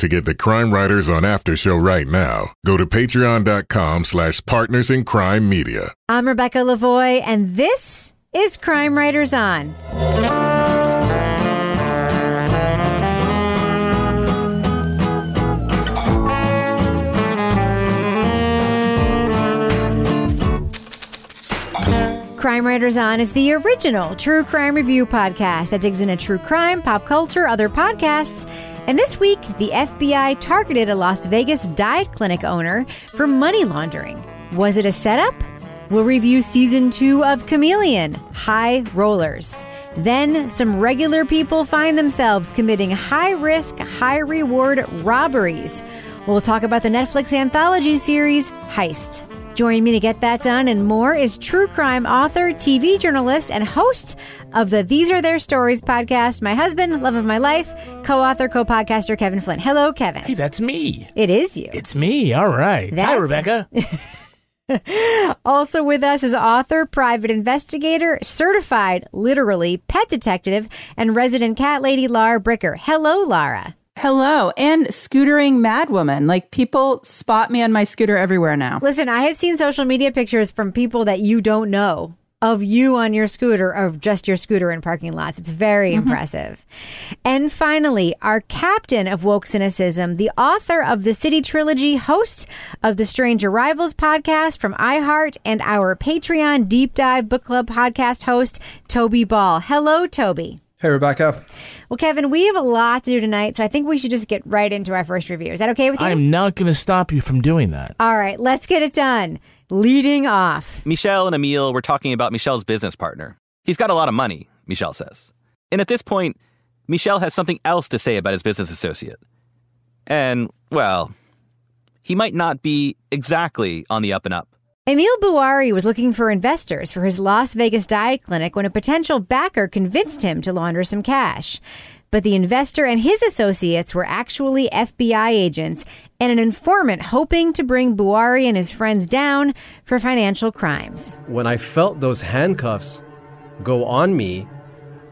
To get the Crime Writers on After Show right now, go to patreon.com slash partners in crime media. I'm Rebecca Lavoie, and this is Crime Writers On. Crime Writers On is the original true crime review podcast that digs into true crime, pop culture, other podcasts. And this week, the FBI targeted a Las Vegas diet clinic owner for money laundering. Was it a setup? We'll review season two of Chameleon High Rollers. Then, some regular people find themselves committing high risk, high reward robberies. We'll talk about the Netflix anthology series Heist. Joining me to get that done and more is true crime author, TV journalist, and host of the These Are Their Stories podcast, my husband, love of my life, co author, co podcaster, Kevin Flynn. Hello, Kevin. Hey, that's me. It is you. It's me. All right. Hi, Rebecca. Also with us is author, private investigator, certified, literally, pet detective, and resident cat lady Lara Bricker. Hello, Lara. Hello, and scootering madwoman. Like people spot me on my scooter everywhere now. Listen, I have seen social media pictures from people that you don't know of you on your scooter, of just your scooter in parking lots. It's very mm-hmm. impressive. And finally, our captain of woke cynicism, the author of the City Trilogy, host of the Strange Arrivals podcast from iHeart, and our Patreon Deep Dive Book Club podcast host, Toby Ball. Hello, Toby. Hey, Rebecca. Well, Kevin, we have a lot to do tonight, so I think we should just get right into our first review. Is that okay with you? I'm not going to stop you from doing that. All right, let's get it done. Leading off. Michelle and Emil were talking about Michelle's business partner. He's got a lot of money, Michelle says. And at this point, Michelle has something else to say about his business associate. And, well, he might not be exactly on the up and up. Emil Bouari was looking for investors for his Las Vegas diet clinic when a potential backer convinced him to launder some cash. But the investor and his associates were actually FBI agents and an informant hoping to bring Bouari and his friends down for financial crimes. When I felt those handcuffs go on me,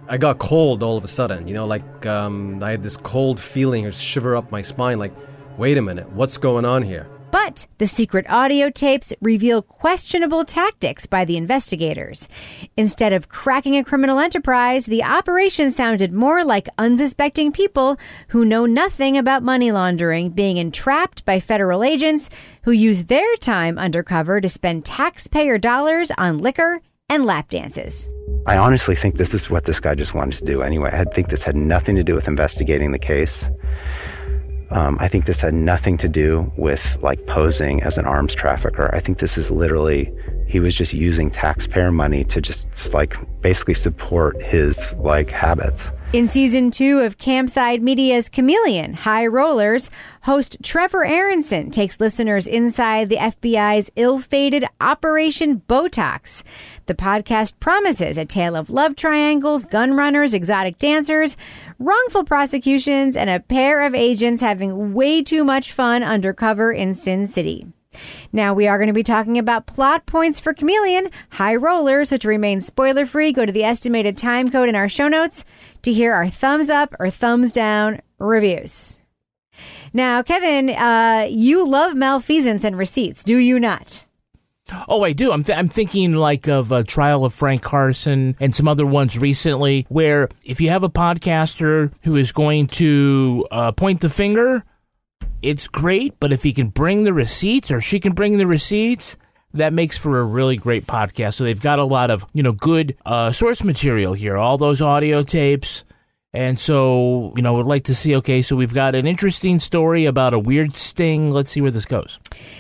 I got cold all of a sudden. You know, like um, I had this cold feeling or shiver up my spine. Like, wait a minute, what's going on here? But the secret audio tapes reveal questionable tactics by the investigators. Instead of cracking a criminal enterprise, the operation sounded more like unsuspecting people who know nothing about money laundering being entrapped by federal agents who use their time undercover to spend taxpayer dollars on liquor and lap dances. I honestly think this is what this guy just wanted to do anyway. I think this had nothing to do with investigating the case. Um, I think this had nothing to do with like posing as an arms trafficker. I think this is literally he was just using taxpayer money to just, just like basically support his like habits. In season two of Campside Media's Chameleon High Rollers, host Trevor Aaronson takes listeners inside the FBI's ill fated Operation Botox. The podcast promises a tale of love triangles, gun runners, exotic dancers, wrongful prosecutions, and a pair of agents having way too much fun undercover in Sin City. Now we are going to be talking about plot points for Chameleon, High Rollers, which remain spoiler free. Go to the estimated time code in our show notes to hear our thumbs up or thumbs down reviews. Now, Kevin, uh, you love malfeasance and receipts, do you not? Oh, I do. I'm, th- I'm thinking like of a trial of Frank Carson and some other ones recently where if you have a podcaster who is going to uh, point the finger, it's great. But if he can bring the receipts or she can bring the receipts, that makes for a really great podcast. So they've got a lot of, you know, good uh, source material here, all those audio tapes. And so, you know, would like to see, okay, so we've got an interesting story about a weird sting. Let's see where this goes.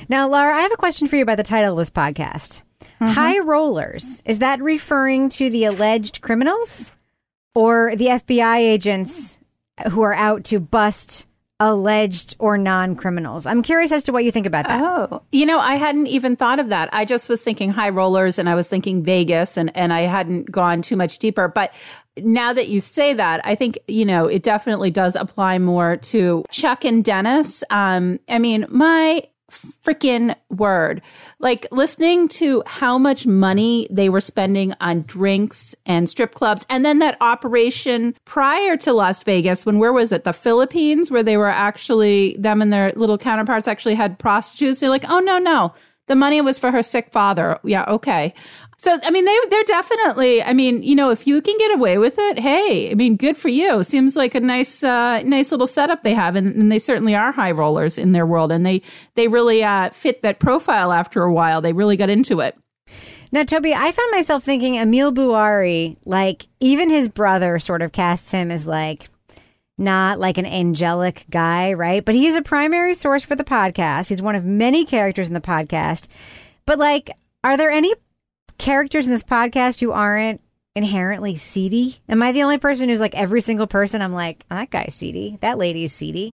Now, Lara, I have a question for you about the title of this podcast. High Rollers, is that referring to the alleged criminals or the FBI agents who are out to bust alleged or non criminals? I'm curious as to what you think about that. Oh, you know, I hadn't even thought of that. I just was thinking high rollers and I was thinking Vegas and, and I hadn't gone too much deeper. But now that you say that, I think, you know, it definitely does apply more to Chuck and Dennis. Um, I mean, my freaking word. Like listening to how much money they were spending on drinks and strip clubs. And then that operation prior to Las Vegas, when where was it? The Philippines, where they were actually, them and their little counterparts actually had prostitutes. They're like, oh, no, no. The money was for her sick father. Yeah, okay. So, I mean, they, they're definitely, I mean, you know, if you can get away with it, hey, I mean, good for you. Seems like a nice, uh, nice little setup they have. And, and, they certainly are high rollers in their world. And they, they really uh, fit that profile after a while. They really got into it. Now, Toby, I found myself thinking Emil Bouari, like, even his brother sort of casts him as like, not like an angelic guy, right? But he's a primary source for the podcast. He's one of many characters in the podcast. But like, are there any characters in this podcast who aren't inherently seedy? Am I the only person who's like every single person? I'm like, oh, that guy's seedy. That lady's seedy.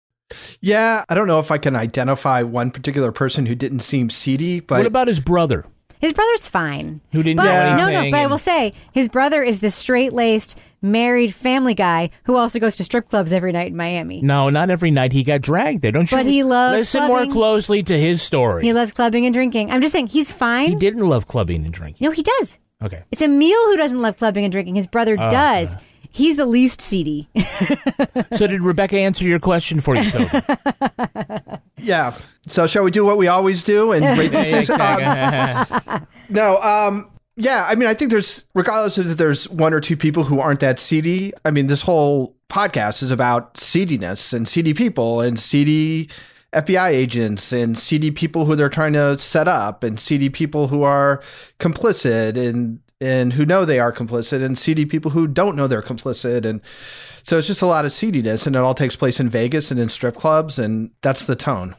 Yeah, I don't know if I can identify one particular person who didn't seem seedy, but what about his brother? His brother's fine. Who didn't but, know anything? No, no, but I will say his brother is the straight laced, married family guy who also goes to strip clubs every night in Miami. No, not every night. He got dragged there. Don't you? But he loves listen clubbing. more closely to his story. He loves clubbing and drinking. I'm just saying he's fine. He didn't love clubbing and drinking. No, he does. Okay. It's Emil who doesn't love clubbing and drinking. His brother Oh, does. He's the least seedy. so did Rebecca answer your question for you, Toby? yeah. So shall we do what we always do and rate these things? Um, no, um, yeah. I mean, I think there's, regardless of if there's one or two people who aren't that seedy. I mean, this whole podcast is about seediness and seedy people and seedy FBI agents and seedy people who they're trying to set up and seedy people who are complicit and and who know they are complicit and seedy people who don't know they're complicit and so it's just a lot of seediness and it all takes place in Vegas and in strip clubs and that's the tone.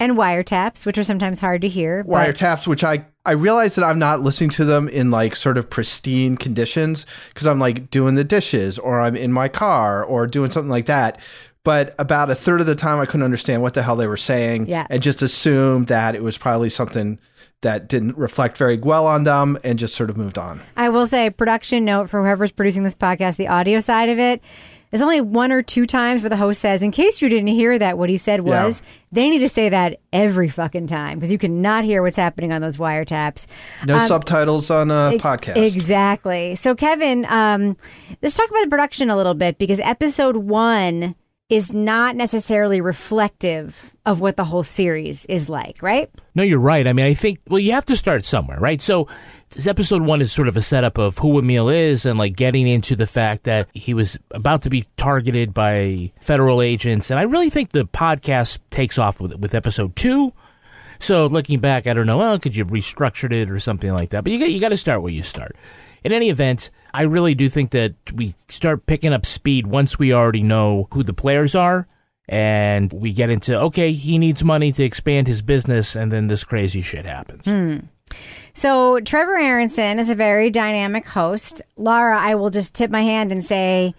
and wiretaps, which are sometimes hard to hear. but- Wiretaps, which I I realize that I'm not listening to them in like sort of pristine conditions because I'm like doing the dishes or I'm in my car or doing something like that. But about a third of the time, I couldn't understand what the hell they were saying, Yeah. and just assumed that it was probably something that didn't reflect very well on them, and just sort of moved on. I will say, production note for whoever's producing this podcast, the audio side of it. There's only one or two times where the host says, in case you didn't hear that, what he said Yeah. was, they need to say that every fucking time because you cannot hear what's happening on those wiretaps. No Um, subtitles on a e- podcast. Exactly. So, Kevin, um, let's talk about the production a little bit because episode one is not necessarily reflective of what the whole series is like, right? No, you're right. I mean, I think, well, you have to start somewhere, right? So, this episode one is sort of a setup of who Emil is and like getting into the fact that he was about to be targeted by federal agents. And I really think the podcast takes off with, with episode two. So, looking back, I don't know, well, could you have restructured it or something like that? But you got, you got to start where you start. In any event, I really do think that we start picking up speed once we already know who the players are and we get into okay he needs money to expand his business and then this crazy shit happens hmm. So Trevor Aaronson is a very dynamic host. Lara, I will just tip my hand and say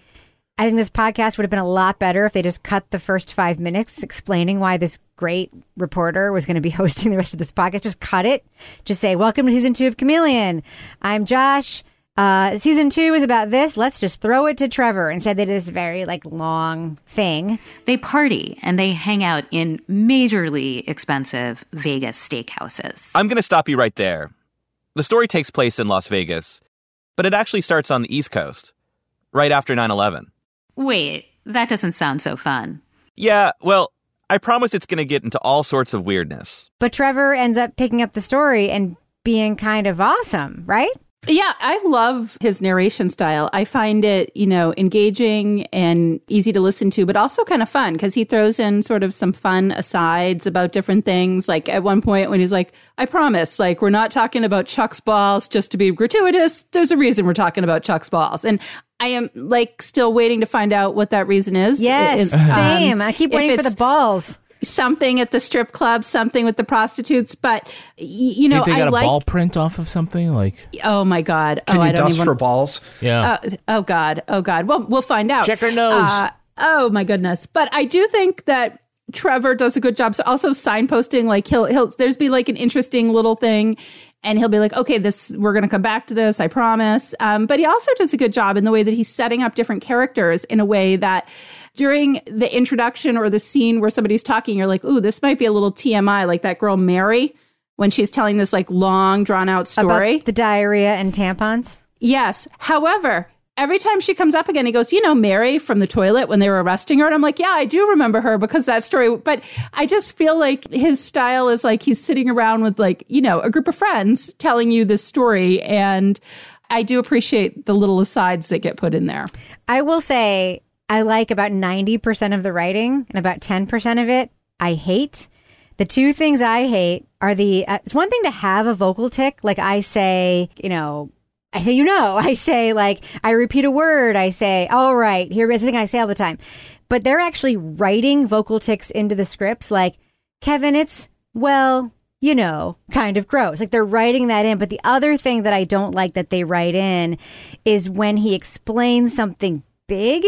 I think this podcast would have been a lot better if they just cut the first five minutes explaining why this great reporter was going to be hosting the rest of this podcast. Just cut it. Just say, Welcome to season two of Chameleon. I'm Josh. Uh, season two is about this. Let's just throw it to Trevor. Instead, they did this very like long thing. They party and they hang out in majorly expensive Vegas steakhouses. I'm going to stop you right there. The story takes place in Las Vegas, but it actually starts on the East Coast, right after 9 11. Wait, that doesn't sound so fun. Yeah, well, I promise it's going to get into all sorts of weirdness. But Trevor ends up picking up the story and being kind of awesome, right? Yeah, I love his narration style. I find it, you know, engaging and easy to listen to, but also kind of fun because he throws in sort of some fun asides about different things. Like at one point when he's like, I promise, like, we're not talking about Chuck's balls just to be gratuitous. There's a reason we're talking about Chuck's balls. And I am like still waiting to find out what that reason is. Yes, um, same. I keep waiting for the balls. Something at the strip club, something with the prostitutes, but y- you know, think they got I a like. ball print off of something like Oh my god! Can oh, you I don't dust even. for balls? yeah Uh, oh God! Oh God! Well, we'll find out. Check her nose. Uh, oh my goodness! But I do think that Trevor does a good job. So also signposting, like he'll he'll there's be like an interesting little thing, and he'll be like, okay, this we're going to come back to this, I promise. Um, but he also does a good job in the way that he's setting up different characters in a way that during the introduction or the scene where somebody's talking, you're like, ooh, this might be a little TMI, like that girl Mary when she's telling this like long drawn out story. About the diarrhea and tampons. Yes. However, every time she comes up again, he goes, You know, Mary from the toilet when they were arresting her. And I'm like, Yeah, I do remember her because that story. But I just feel like his style is like he's sitting around with, like, you know, a group of friends telling you this story. And I do appreciate the little asides that get put in there. I will say, I like about 90% of the writing and about 10% of it I hate. The two things I hate are the, uh, it's one thing to have a vocal tick. Like I say, you know, I say, you know, I say like, I repeat a word. I say, all right, here is the thing I say all the time. But they're actually writing vocal ticks into the scripts. Like, Kevin, it's, well, you know, kind of gross. Like they're writing that in. But the other thing that I don't like that they write in is when he explains something big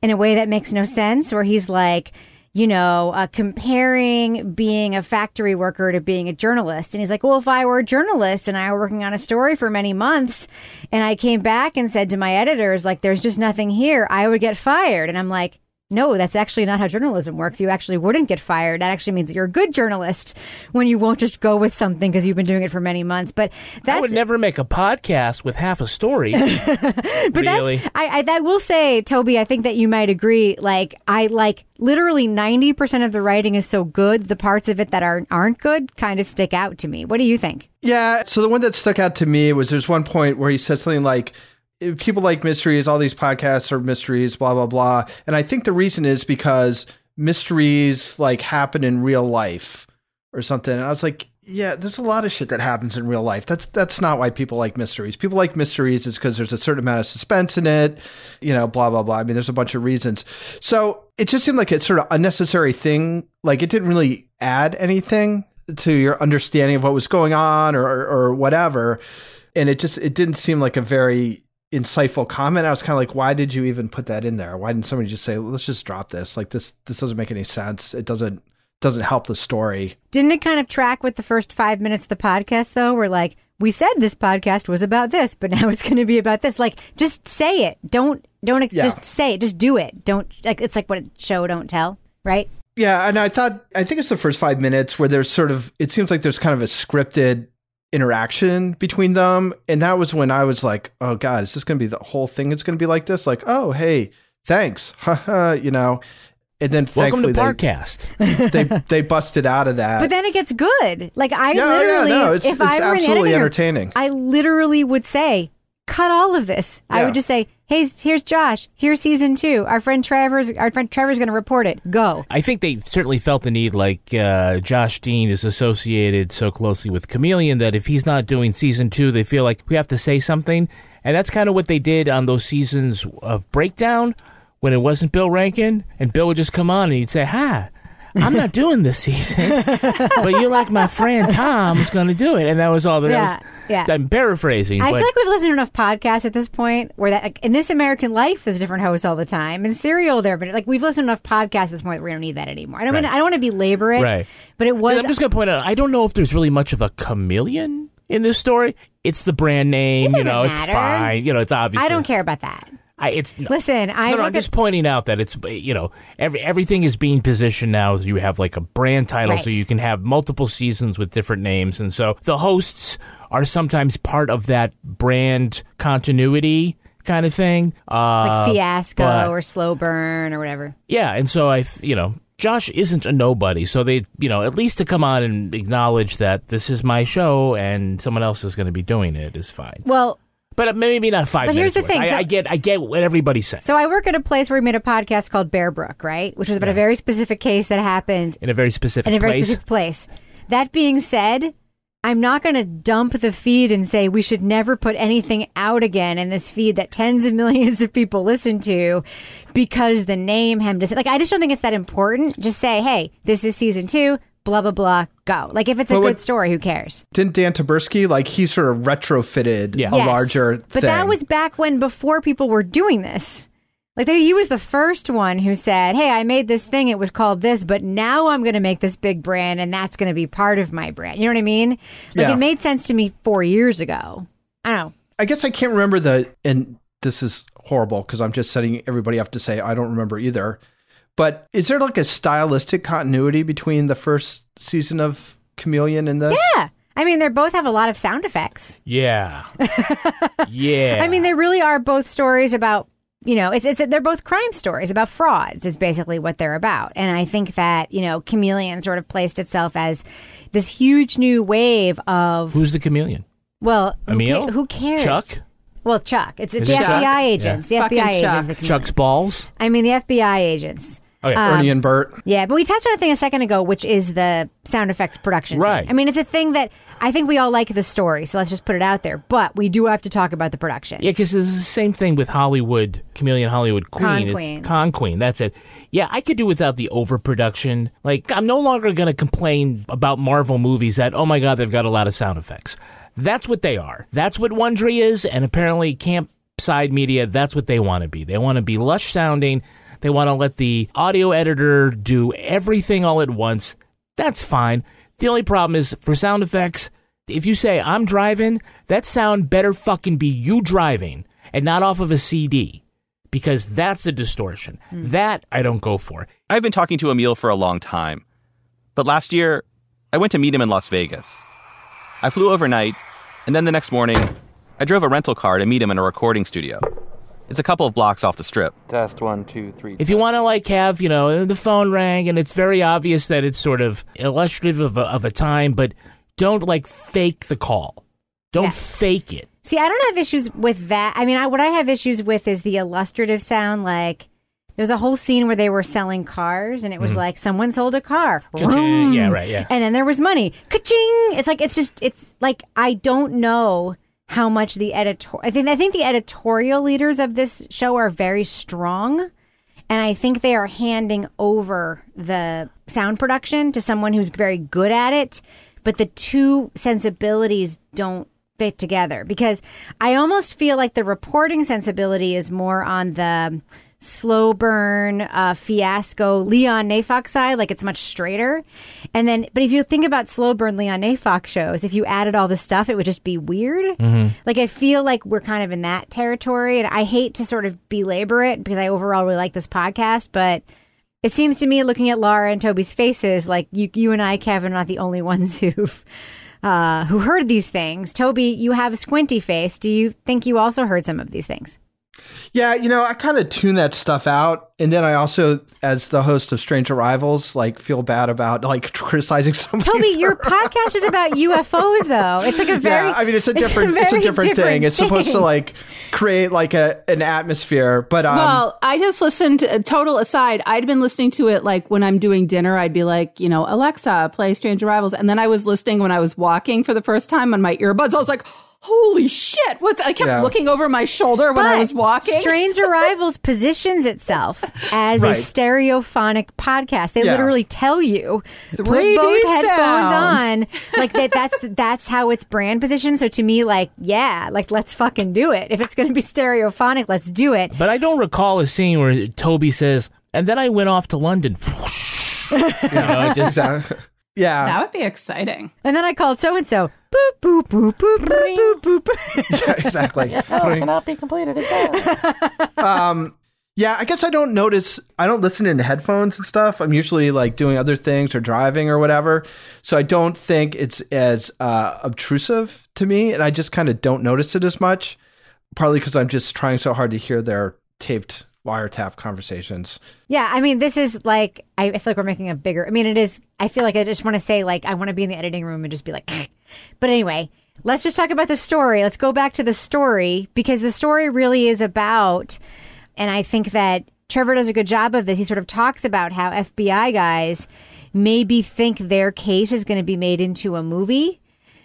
in a way that makes no sense, where he's like, you know, uh, comparing being a factory worker to being a journalist. And he's like, well, if I were a journalist and I were working on a story for many months and I came back and said to my editors, like, there's just nothing here, I would get fired. And I'm like, no, that's actually not how journalism works. You actually wouldn't get fired. That actually means that you're a good journalist when you won't just go with something because you've been doing it for many months. But that's, I would never make a podcast with half a story. but really. that's I, I I will say, Toby, I think that you might agree. Like I like literally ninety percent of the writing is so good. The parts of it that are aren't good kind of stick out to me. What do you think? Yeah. So the one that stuck out to me was there's one point where he said something like, people like mysteries, all these podcasts are mysteries, blah, blah, blah. And I think the reason is because mysteries like happen in real life or something. And I was like, yeah, there's a lot of shit that happens in real life. That's that's not why people like mysteries. People like mysteries is because there's a certain amount of suspense in it, you know, blah blah blah. I mean, there's a bunch of reasons. So it just seemed like a sort of unnecessary thing. Like it didn't really add anything to your understanding of what was going on or or, or whatever. And it just it didn't seem like a very insightful comment. I was kind of like, why did you even put that in there? Why didn't somebody just say, let's just drop this? Like this, this doesn't make any sense. It doesn't, doesn't help the story. Didn't it kind of track with the first five minutes of the podcast though? We're like, we said this podcast was about this, but now it's going to be about this. Like, just say it. Don't, don't ex- Yeah. just say it. Just do it. Don't like, it's like what a show don't tell, right? Yeah, and I thought I think it's the first five minutes where there's sort of it seems like there's kind of a scripted interaction between them, and that was when I was like, oh god, is this going to be the whole thing? It's going to be like this, like oh hey, thanks, haha, you know, and then Welcome to thankfully Parcast. they, they they busted out of that. But then it gets good. Like I Yeah, oh, yeah, literally, no, it's- if it's I were an absolutely editor, entertaining. I literally would say, cut all of this. I would just say, hey, here's Josh. Here's season two. Our friend Trevor's, our friend Trevor's going to report it. Go. I think they certainly felt the need, like uh, Josh Dean is associated so closely with Chameleon, that if he's not doing season two, they feel like we have to say something. And that's kind of what they did on those seasons of Breakdown when it wasn't Bill Rankin. And Bill would just come on and he'd say, Hi. I'm not doing this season, but you're like my friend Tom is going to do it, and that was all. That Yeah, was, yeah. I'm paraphrasing, I but feel like we've listened to enough podcasts at this point where that, like, in This American Life, there's different hosts all the time. And Serial, there, but like we've listened to enough podcasts at this point that we don't need that anymore. I don't, Right. wanna, I don't want to belabor it, Right. but it was. I'm just going to point out, I don't know if there's really much of a chameleon in this story. It's the brand name, you know, doesn't it's fine. You know, it's obvious. I don't care about that. I, it's no, Listen, I no, no, I'm just at- pointing out that it's you know every everything is being positioned now. So you have like a brand title, so you can have multiple seasons with different names, and so the hosts are sometimes part of that brand continuity kind of thing. Uh, like Fiasco but- or Slow Burn or whatever. yeah, and so I, you know, Josh isn't a nobody, so they, you know, at least to come on and acknowledge that this is my show and someone else is going to be doing it is fine. Well, But maybe not five. But here's the thing, I, so- I get, I get what everybody's saying So I work at a place where we made a podcast called Bear Brook, right? Which was about a very specific case that happened in a very specific in a very place. specific place. That being said, I'm not going to dump the feed and say we should never put anything out again in this feed that tens of millions of people listen to because the name hem to like I just don't think it's that important. Just say, "Hey, this is season 2, blah blah blah, go." Like if it's a Well, good story, who cares? Didn't Dan Taberski like he sort of retrofitted Yeah. a Yes. larger But thing? that was back when before people were doing this. Like they, he was the first one who said, "Hey, I made this thing. It was called this, but now I'm going to make this big brand, and that's going to be part of my brand." You know what I mean? Like Yeah. it made sense to me four years ago. I don't know. I guess I can't remember the, and this is horrible because I'm just setting everybody up to say I don't remember either. But is there like a stylistic continuity between the first season of Chameleon and this? Yeah, I mean, they both have a lot of sound effects. Yeah. yeah. I mean, they really are both stories about you know, it's it's they're both crime stories about frauds. Is basically what they're about, and I think that you know, Chameleon sort of placed itself as this huge new wave of Who's the chameleon? well, who, Emil? ca- who cares? Chuck? Well, Chuck. It's, it's the it FBI Chuck? agents. Yeah. The FBI Fucking agents. Chuck. The Chameleons. Chuck's balls? I mean, the FBI agents. Okay. Um, Ernie and Bert. Yeah, but we touched on a thing a second ago, which is the sound effects production. thing. Right. I mean, it's a thing that I think we all like the story, so let's just put it out there. But we do have to talk about the production. Yeah, because it's the same thing with Hollywood, Chameleon Hollywood Queen. Con Queen. Con Queen, that's it. Yeah, I could do without the overproduction. Like, I'm no longer going to complain about Marvel movies that, oh my God, they've got a lot of sound effects. That's what they are. That's what Wondery is, and apparently Campside Media, that's what they want to be. They want to be lush sounding. They want to let the audio editor do everything all at once. That's fine. The only problem is for sound effects, if you say I'm driving, that sound better fucking be you driving and not off of a CD because that's a distortion. Hmm. That I don't go for. I've been talking to Emil for a long time. But last year, I went to meet him in Las Vegas. I flew overnight, and then the next morning, I drove a rental car to meet him in a recording studio. It's a couple of blocks off the strip. Test one, two, three. If you want to like have, you know, the phone rang and it's very obvious that it's sort of illustrative of a, of a time, but don't like fake the call. Don't Yeah. fake it. See, I don't have issues with that. I mean, I, what I have issues with is the illustrative sound. Like, there's a whole scene where they were selling cars, and it was mm-hmm. like someone sold a car. Vroom. Yeah, right, yeah. And then there was money. Ka-ching! It's like it's just it's like I don't know how much the editor. I think I think the editorial leaders of this show are very strong. And I think they are handing over the sound production to someone who's very good at it. But the two sensibilities don't fit together because I almost feel like the reporting sensibility is more on the slow burn uh, fiasco Leon Neyfakh side, like it's much straighter. And then, but if you think about slow burn Leon Neyfakh shows, if you added all the stuff, it would just be weird. Like I feel like we're kind of in that territory, and I hate to sort of belabor it because I overall really like this podcast, but. It seems to me, looking at Lara and Toby's faces, like you, you and I, Kevin, are not the only ones who've uh, who heard these things. Toby, you have a squinty face. Do you think you also heard some of these things? Yeah, you know, I kind of tune that stuff out, and then I also, as the host of Strange Arrivals, like feel bad about like criticizing somebody. Toby, for- your podcast is about UFOs, though. It's like a very. yeah, I mean, it's a different, it's a, very different, thing. It's supposed to like create like a an atmosphere, but um, well, I just listened. To, total aside, I'd been listening to it like when I'm doing dinner. I'd be like, you know, Alexa, play Strange Arrivals, and then I was listening when I was walking for the first time on my earbuds. I was like, holy shit! What's? I kept Yeah. looking over my shoulder when I was walking. Strange Arrivals positions itself as a stereophonic podcast. They Yeah. literally tell you put 3D both headphones on, like that. That's that's how it's brand positioned. So to me, like, yeah, like let's fucking do it. If it's going to be stereophonic, let's do it. But I don't recall a scene where Toby says, and then I went off to London. you know, just, exa- yeah, that would be exciting. And then I called so and so. Boop boop boop boop boop boop boop. boop. yeah, exactly. cannot be completed again. um, yeah, I guess I don't notice. I don't listen in headphones and stuff. I'm usually like doing other things or driving or whatever, so I don't think it's as uh, obtrusive to me, and I just kind of don't notice it as much. Partly because I'm just trying so hard to hear their taped wiretap conversations. Yeah, I mean, this is like I, feel like we're making a bigger. I mean, it is. I feel like I just want to say like I want to be in the editing room and just be like. but anyway, let's just talk about the story. Let's go back to the story because the story really is about, and I think that Trevor does a good job of this. He sort of talks about how FBI guys maybe think their case is going to be made into a movie.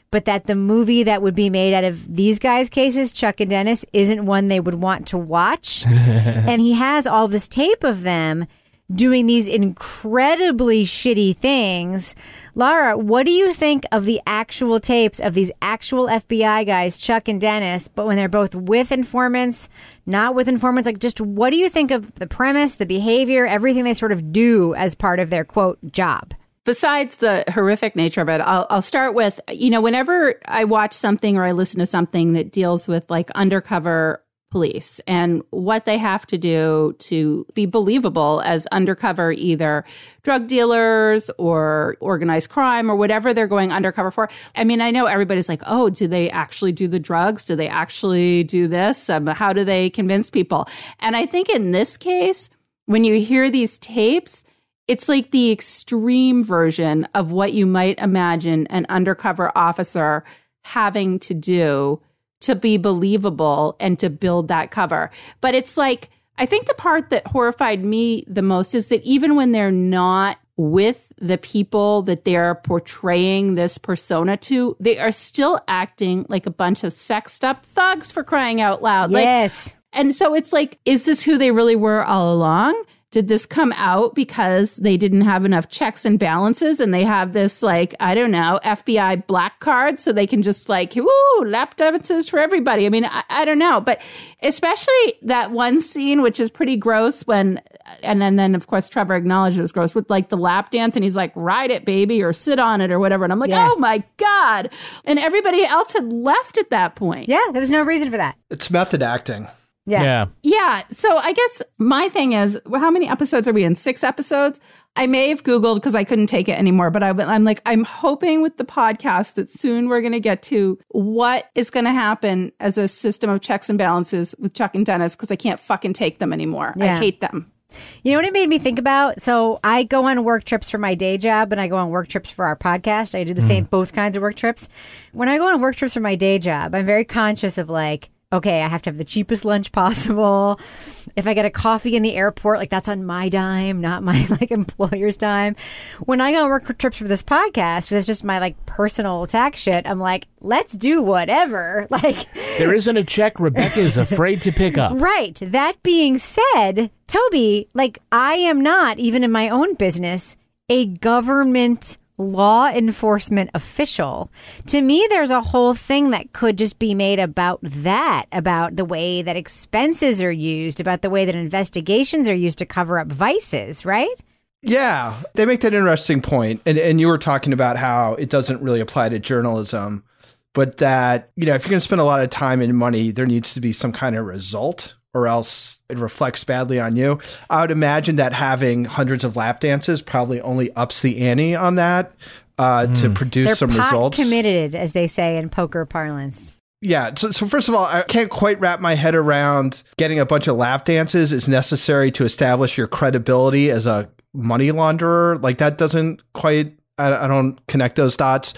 But that the movie that would be made out of these guys' cases, Chuck and Dennis, isn't one they would want to watch. and he has all this tape of them doing these incredibly shitty things. Lara, what do you think of the actual tapes of these actual FBI guys, Chuck and Dennis, but when they're both with informants, not with informants? Like, just what do you think of the premise, the behavior, everything they sort of do as part of their quote job? Besides the horrific nature of it, I'll, I'll start with you know, whenever I watch something or I listen to something that deals with like undercover police and what they have to do to be believable as undercover either drug dealers or organized crime or whatever they're going undercover for. I mean, I know everybody's like, oh, do they actually do the drugs? Do they actually do this? Um, how do they convince people? And I think in this case, when you hear these tapes, it's like the extreme version of what you might imagine an undercover officer having to do to be believable and to build that cover. But it's like, I think the part that horrified me the most is that even when they're not with the people that they're portraying this persona to, they are still acting like a bunch of sexed up thugs for crying out loud. Yes. Like, and so it's like, is this who they really were all along? Did this come out because they didn't have enough checks and balances and they have this, like, I don't know, FBI black card so they can just like, woo, lap dances for everybody? I mean, I, I don't know. But especially that one scene, which is pretty gross when, and then, then of course, Trevor acknowledged it was gross with like the lap dance and he's like, ride it, baby, or sit on it or whatever. And I'm like, Yeah. oh my God. And everybody else had left at that point. Yeah, there was no reason for that. It's method acting. Yeah. Yeah. Yeah. So I guess my thing is, well, how many episodes are we in? Six episodes. I may have Googled because I couldn't take it anymore, but I, I'm like, I'm hoping with the podcast that soon we're going to get to what is going to happen as a system of checks and balances with Chuck and Dennis because I can't fucking take them anymore. Yeah. I hate them. You know what it made me think about? So I go on work trips for my day job and I go on work trips for our podcast. I do the same, mm. both kinds of work trips. When I go on work trips for my day job, I'm very conscious of like, okay, I have to have the cheapest lunch possible. If I get a coffee in the airport, like that's on my dime, not my like employer's dime. When I go on work trips for this podcast, it's just my like personal tax shit. I'm like, let's do whatever. Like, There isn't a check Rebecca is afraid to pick up. Right. That being said, Toby, like I am not, even in my own business, a government law enforcement official. To me, there's a whole thing that could just be made about that, about the way that expenses are used, about the way that investigations are used to cover up vices, right? Yeah, they make that interesting point. And and you were talking about how it doesn't really apply to journalism, but that, you know, if you're going to spend a lot of time and money, there needs to be some kind of result or else it reflects badly on you. I would imagine that having hundreds of lap dances probably only ups the ante on that uh, to produce They're some pot results. committed, as they say in poker parlance. Yeah. So, so first of all, I can't quite wrap my head around getting a bunch of lap dances is necessary to establish your credibility as a money launderer. Like that doesn't quite. I, I don't connect those dots.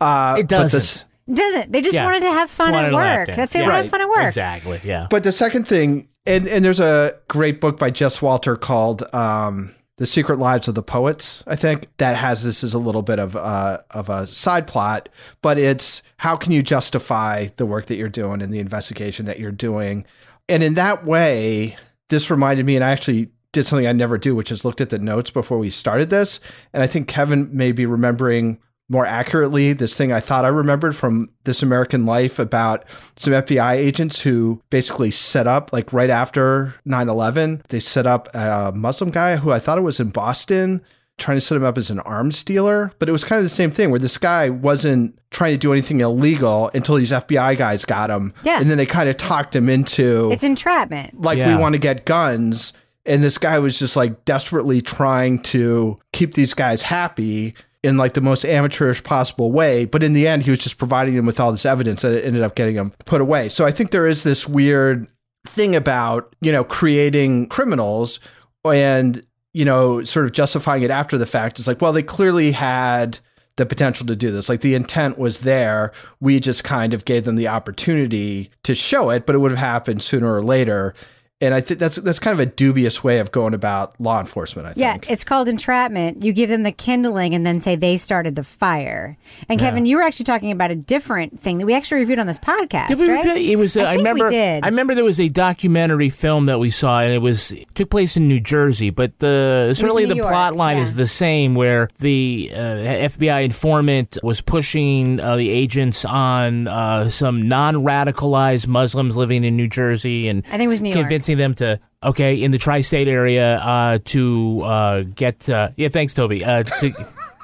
Uh, It doesn't. this- Doesn't they just Yeah. wanted to have fun Wanted at work? That's it. Yeah. We're having fun at work. Exactly. Yeah. But the second thing, and and there's a great book by Jess Walter called um, "The Secret Lives of the Poets." I think that has this as a little bit of uh, of a side plot, but it's how can you justify the work that you're doing and the investigation that you're doing, and in that way, this reminded me, and I actually did something I never do, which is looked at the notes before we started this, and I think Kevin may be remembering more accurately this thing I thought I remembered from This American Life about some FBI agents who basically set up, like right after 9 11, they set up a Muslim guy who I thought it was in Boston, trying to set him up as an arms dealer. But it was kind of the same thing where this guy wasn't trying to do anything illegal until these FBI guys got him. Yeah. And then they kind of talked him into It's entrapment. like Yeah. we want to get guns and this guy was just like desperately trying to keep these guys happy in like the most amateurish possible way but in the end he was just providing them with all this evidence that ended up getting them put away. So i think there is this weird thing about you know creating criminals and you know sort of justifying it after the fact. It's like well they clearly had the potential to do this. Like the intent was there. We just kind of gave them the opportunity to show it but it would have happened sooner or later And I think that's that's kind of a dubious way of going about law enforcement. I think. Yeah, think. it's called entrapment. You give them the kindling and then say they started the fire. And Kevin, you were actually talking about a different thing that we actually reviewed on this podcast, Did we right? review- It was. Uh, I I, think we remember. did. I remember there was a documentary film that we saw, and it was it took place in New Jersey. But the certainly New the York, plot line yeah. is the same, where the uh, FBI informant was pushing uh, the agents on uh, some non-radicalized Muslims living in New Jersey, and I think it was New York. Convincing them to. Okay, in the tri-state area, uh, to uh, get uh, yeah, thanks, Toby. Uh, to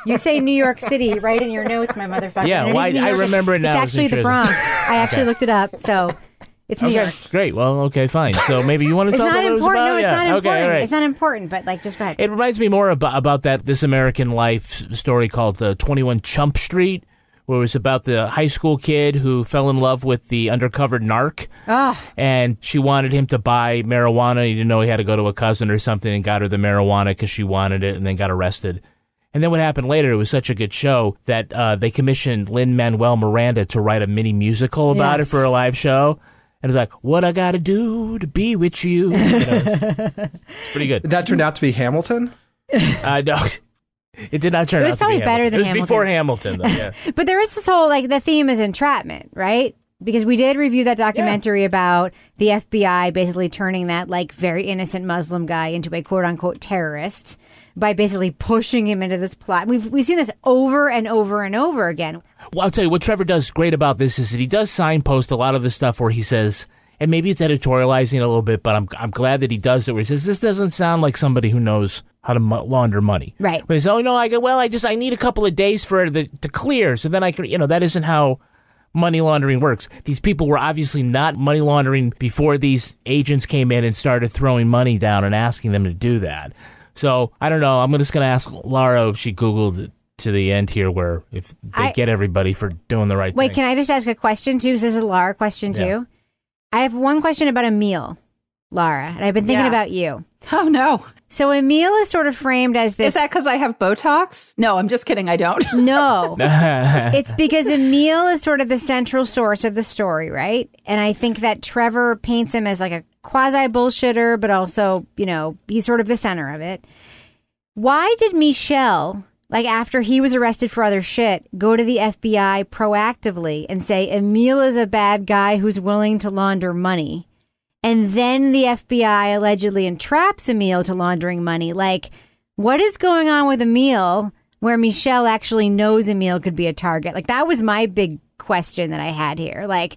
You say New York City right in your notes, my motherfucker. Yeah, And it is why- New I York. remember it now. It's actually the Bronx. I actually looked it up, so it's New okay, York. great. Well, okay, fine. So maybe you want to tell not them what it was about? No, it's yeah. not okay, important. all right. It's not important, but like, just go ahead. It reminds me more about, about that this American Life story called uh, 21 Chump Street, where it was about the high school kid who fell in love with the undercover narc. oh, And she wanted him to buy marijuana. He didn't know he had to go to a cousin or something and got her the marijuana because she wanted it and then got arrested. And then what happened later, it was such a good show that uh, they commissioned Lin Manuel Miranda to write a mini musical about Yes. it for a live show. And it's like, what I got to do to be with you. you know, it's, it's pretty good. that turned out to be Hamilton. Uh, no, it did not turn It was probably be better Hamilton. than it was Hamilton. before Hamilton, though. Yeah. but there is this whole like the theme is entrapment, right? Because we did review that documentary about the FBI basically turning that like very innocent Muslim guy into a quote unquote terrorist by basically pushing him into this plot. We've we've seen this over and over and over again. well, I'll tell you what Trevor does great about this is that he does signpost a lot of the stuff where he says, and maybe it's editorializing a little bit, but I'm I'm glad that he does it. Where he says this doesn't sound like somebody who knows how to mo- launder money. Right. But he's oh no, I go well, I just I need a couple of days for it to, clear, so then I can you know that isn't how money laundering works. These people were obviously not money laundering before these agents came in and started throwing money down and asking them to do that. So I don't know. I'm just going to ask Lara if she googled it to the end here, where if they I- get everybody for doing the right Wait, thing. Wait, can I just ask a question too? this is a Lara question too. Yeah. I have one question about a meal, Lara, and I've been thinking Yeah. about you. Oh no. So Emil is sort of framed as this. Is that because I have Botox? No, I'm just kidding. I don't. no. it's because Emil is sort of the central source of the story, right? And I think that Trevor paints him as like a quasi bullshitter, but also, you know, he's sort of the center of it. Why did Michelle, like after he was arrested for other shit, go to the FBI proactively and say Emil is a bad guy who's willing to launder money? And then the FBI allegedly entraps Emil to laundering money. Like, what is going on with Emil where Michelle actually knows Emil could be a target? Like, that was my big question that I had here. Like,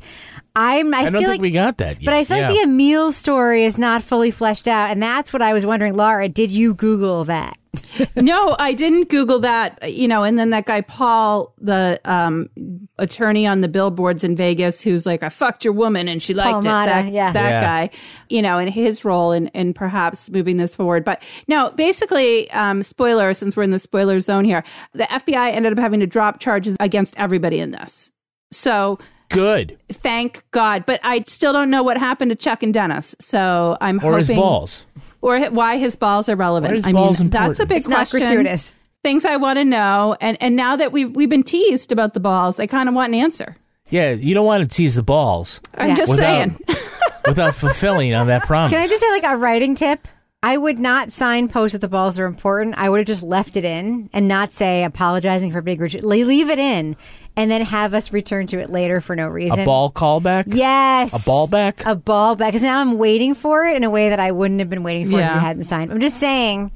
I'm, I, I, feel don't think like we got that yet. but I feel Yeah. like the Emil story is not fully fleshed out, and that's what I was wondering. Lara, did you Google that? no, I didn't Google that. You know, and then that guy Paul, the um, attorney on the billboards in Vegas, who's like, "I fucked your woman and she liked Paul it." Mata, That, yeah. that Yeah. guy, you know, and his role in in perhaps moving this forward. But no, basically, um, spoiler. Since we're in the spoiler zone here, the FBI ended up having to drop charges against everybody in this. So good thank God. But I still don't know what happened to Chuck and Dennis. So I'm or hoping, his balls. or why his balls are relevant. Why is I balls mean, that's a big It's not question. gratuitous. Things I want to know, and and now that we've we've been teased about the balls, I kind of want an answer. Yeah, you don't want to tease the balls I'm Yeah. just Without- saying. without fulfilling on that promise. Can I just say, like, a writing tip? I would not signpost that the balls are important. I would have just left it in and not say apologizing for big gratu- Leave it in and then have us return to it later for no reason. a ball callback? Yes. A ball back? A ball back. Because now I'm waiting for it in a way that I wouldn't have been waiting for if you hadn't signed. I'm just saying,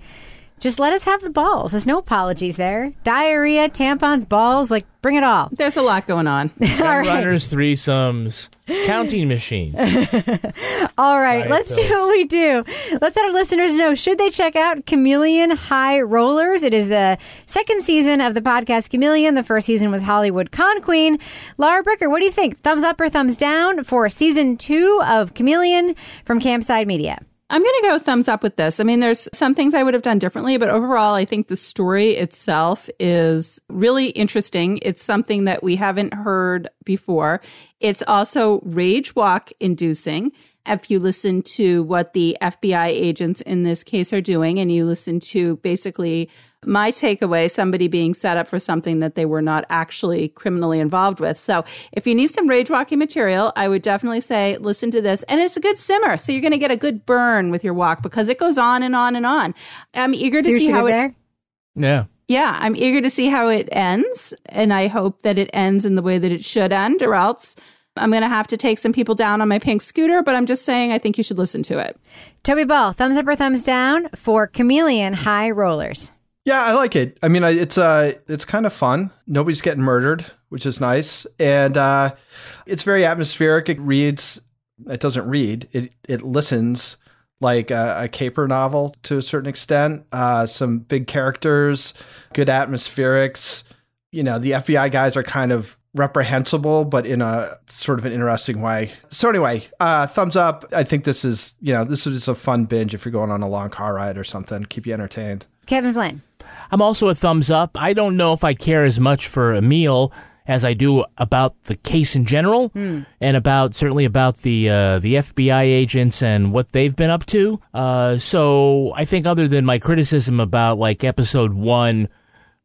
just let us have the balls. There's no apologies there. Diarrhea, tampons, balls, like bring it all. There's a lot going on. all right. Runners, threesomes, counting machines. All right, Diet let's do what we do. Let's let our listeners know should they check out Chameleon High Rollers? It is the second season of the podcast Chameleon. The first season was Hollywood Con Queen. Lara Bricker, what do you think? Thumbs up or thumbs down for season two of Chameleon from Campside Media? I'm going to go thumbs up with this. I mean, there's some things I would have done differently, but overall, I think the story itself is really interesting. It's something that we haven't heard before. It's also rage walk inducing. if you listen to what the FBI agents in this case are doing and you listen to basically my takeaway somebody being set up for something that they were not actually criminally involved with. So, if you need some rage walking material, I would definitely say listen to this. And it's a good simmer. So, you're going to get a good burn with your walk because it goes on and on and on. I'm eager to see how it. there? Yeah. Yeah, I'm eager to see how it ends. And I hope that it ends in the way that it should end, or else I'm going to have to take some people down on my pink scooter. But I'm just saying, I think you should listen to it. Toby Ball, thumbs up or thumbs down for Chameleon High Rollers. Yeah, I like it. I mean, it's uh, it's kind of fun. Nobody's getting murdered, which is nice, and uh, it's very atmospheric. It reads. It doesn't read. It it listens like a, a caper novel to a certain extent. Uh, some big characters, good atmospherics. You know, the FBI guys are kind of reprehensible, but in a sort of an interesting way. So anyway, uh, thumbs up. I think this is you know this is a fun binge if you're going on a long car ride or something. Keep you entertained. Kevin Flynn. I'm also a thumbs up. I don't know if I care as much for Emil as I do about the case in general, and about certainly about the uh, the FBI agents and what they've been up to. Uh, so I think, other than my criticism about like episode one,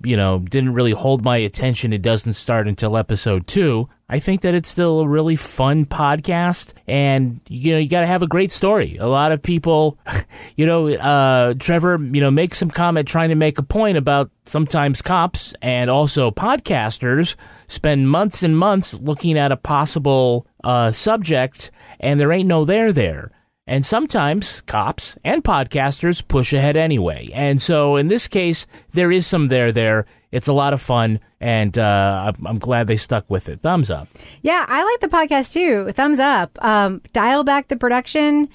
you know, didn't really hold my attention. It doesn't start until episode two. I think that it's still a really fun podcast, and you know, you got to have a great story. A lot of people, you know, uh, Trevor, you know, makes some comment trying to make a point about sometimes cops and also podcasters spend months and months looking at a possible uh, subject, and there ain't no there there. And sometimes cops and podcasters push ahead anyway. And so in this case, there is some there there. It's a lot of fun, and uh, I'm, glad they stuck with it. Thumbs up. Yeah, I like the podcast too. Thumbs up. Um, dial back the production.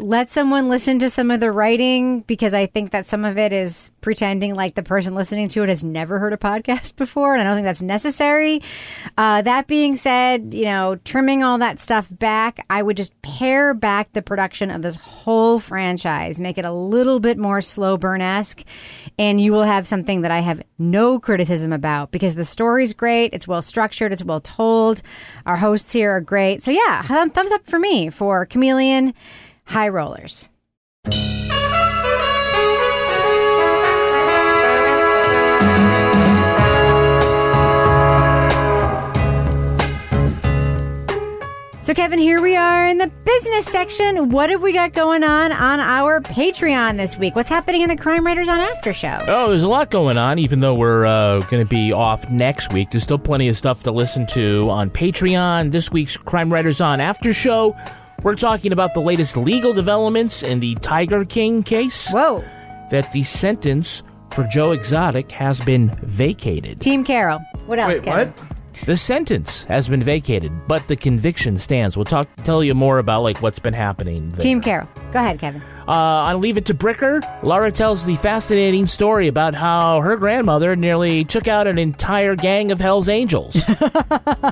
Let someone listen to some of the writing because I think that some of it is pretending like the person listening to it has never heard a podcast before, and I don't think that's necessary. Uh, that being said, you know, trimming all that stuff back, I would just pare back the production of this whole franchise, make it a little bit more slow burn esque, and you will have something that I have no criticism about because the story's great, it's well structured, it's well told. Our hosts here are great. So, yeah, thumb- thumbs up for me for Chameleon High Rollers. So, Kevin, here we are in the business section. What have we got going on on our Patreon this week? What's happening in the Crime Writers on After Show? Oh, there's a lot going on, even though we're uh, going to be off next week. There's still plenty of stuff to listen to on Patreon. This week's Crime Writers on After Show, we're talking about the latest legal developments in the Tiger King case. Whoa. That the sentence for Joe Exotic has been vacated. Team Carol. What else, Wait, Kevin? what? The sentence has been vacated, but the conviction stands. We'll talk, tell you more about like what's been happening. There. Team Carol. Go ahead, Kevin. Uh, on Leave It to Bricker, Lara tells the fascinating story about how her grandmother nearly took out an entire gang of Hell's Angels.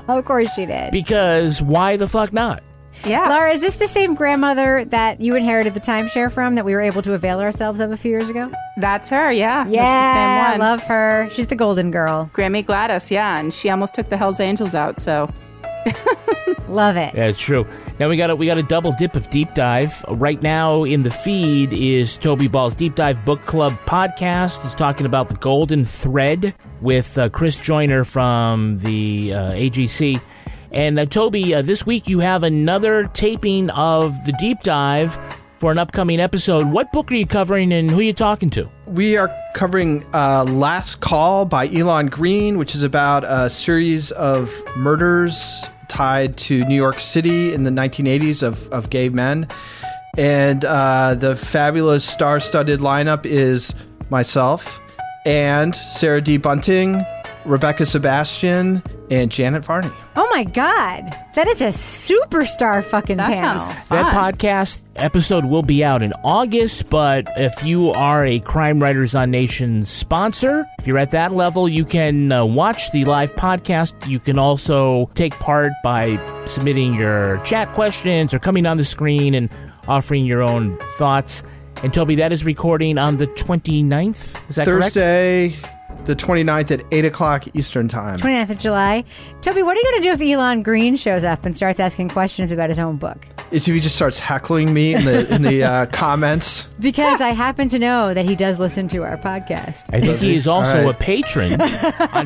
of course she did. because why the fuck not? Yeah. Lara, is this the same grandmother that you inherited the timeshare from that we were able to avail ourselves of a few years ago? That's her, yeah. That's Yeah, the same one. love her. She's the golden girl. Grammy Gladys, yeah. And she almost took the Hells Angels out, so. Love it. Yeah, it's true. Now we got a we got a double dip of deep dive. Right now in the feed is Toby Ball's Deep Dive Book Club podcast. He's talking about the Golden Thread with uh, Chris Joyner from the uh, AJC. And uh, Toby, uh, this week you have another taping of the deep dive for an upcoming episode. What book are you covering, and who are you talking to? We are covering uh, Last Call by Elon Green, which is about a series of murders tied to New York City in the 1980s of, of gay men. And uh, the fabulous star studded lineup is myself and Sarah D. Bunting, Rebecca Sebastian, and Janet Varney. Oh my God. That is a superstar fucking That panel. sounds fun. That podcast episode will be out in August, but if you are a Crime Writers on Nation sponsor, if you're at that level, you can uh, watch the live podcast. You can also take part by submitting your chat questions or coming on the screen and offering your own thoughts. And Toby, that is recording on the 29th. Is that correct? Thursday, the 29th at 8 o'clock Eastern Time. 29th of July. Toby, what are you going to do if Elon Green shows up and starts asking questions about his own book? is if he just starts heckling me in the in the uh, comments. Because I happen to know that he does listen to our podcast. I think he is also All right. a patron on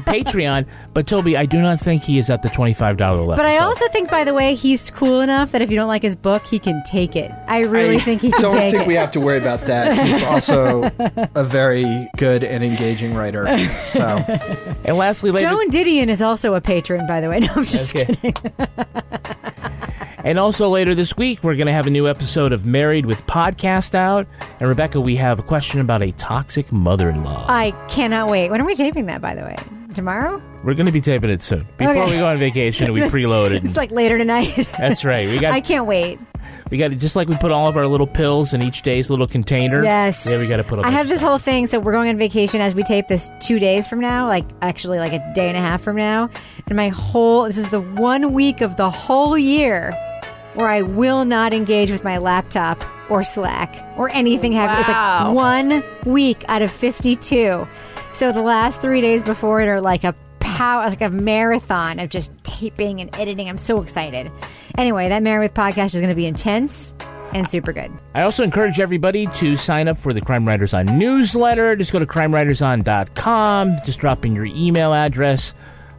Patreon. But Toby, I do not think he is at the twenty-five dollar level. But I so- also think, by the way, he's cool enough that if you don't like his book, he can take it. I really I think he can don't think we have to worry about that. He's also a very good and engaging writer. So and lastly, later, Joan Didion is also a patron, by the way. No, I'm just Okay. kidding. and also later this week, we're going to have a new episode of Married with Podcast out. And Rebecca, we have a question about a toxic mother-in-law. I cannot wait. When are we taping that, by the way? Tomorrow? We're going to be taping it soon. Before Okay. we go on vacation, we preloaded. It it's like later tonight. That's right. We got I can't wait. we got it just like we put all of our little pills in each day's little container. Yes. Yeah, we got to put. a I bunch have this stuff. whole thing. So we're going on vacation as we tape this two days from now, like actually like a day and a half from now. And my whole this is the one week of the whole year where I will not engage with my laptop or Slack or anything. Have it's like one week out of fifty two. So the last three days before it are like a power, like a marathon of just taping and editing. I'm so excited. Anyway, that Married with podcast is going to be intense and super good. I also encourage everybody to sign up for the Crime Writers On newsletter. Just go to crimewriterson.com. Just drop in your email address.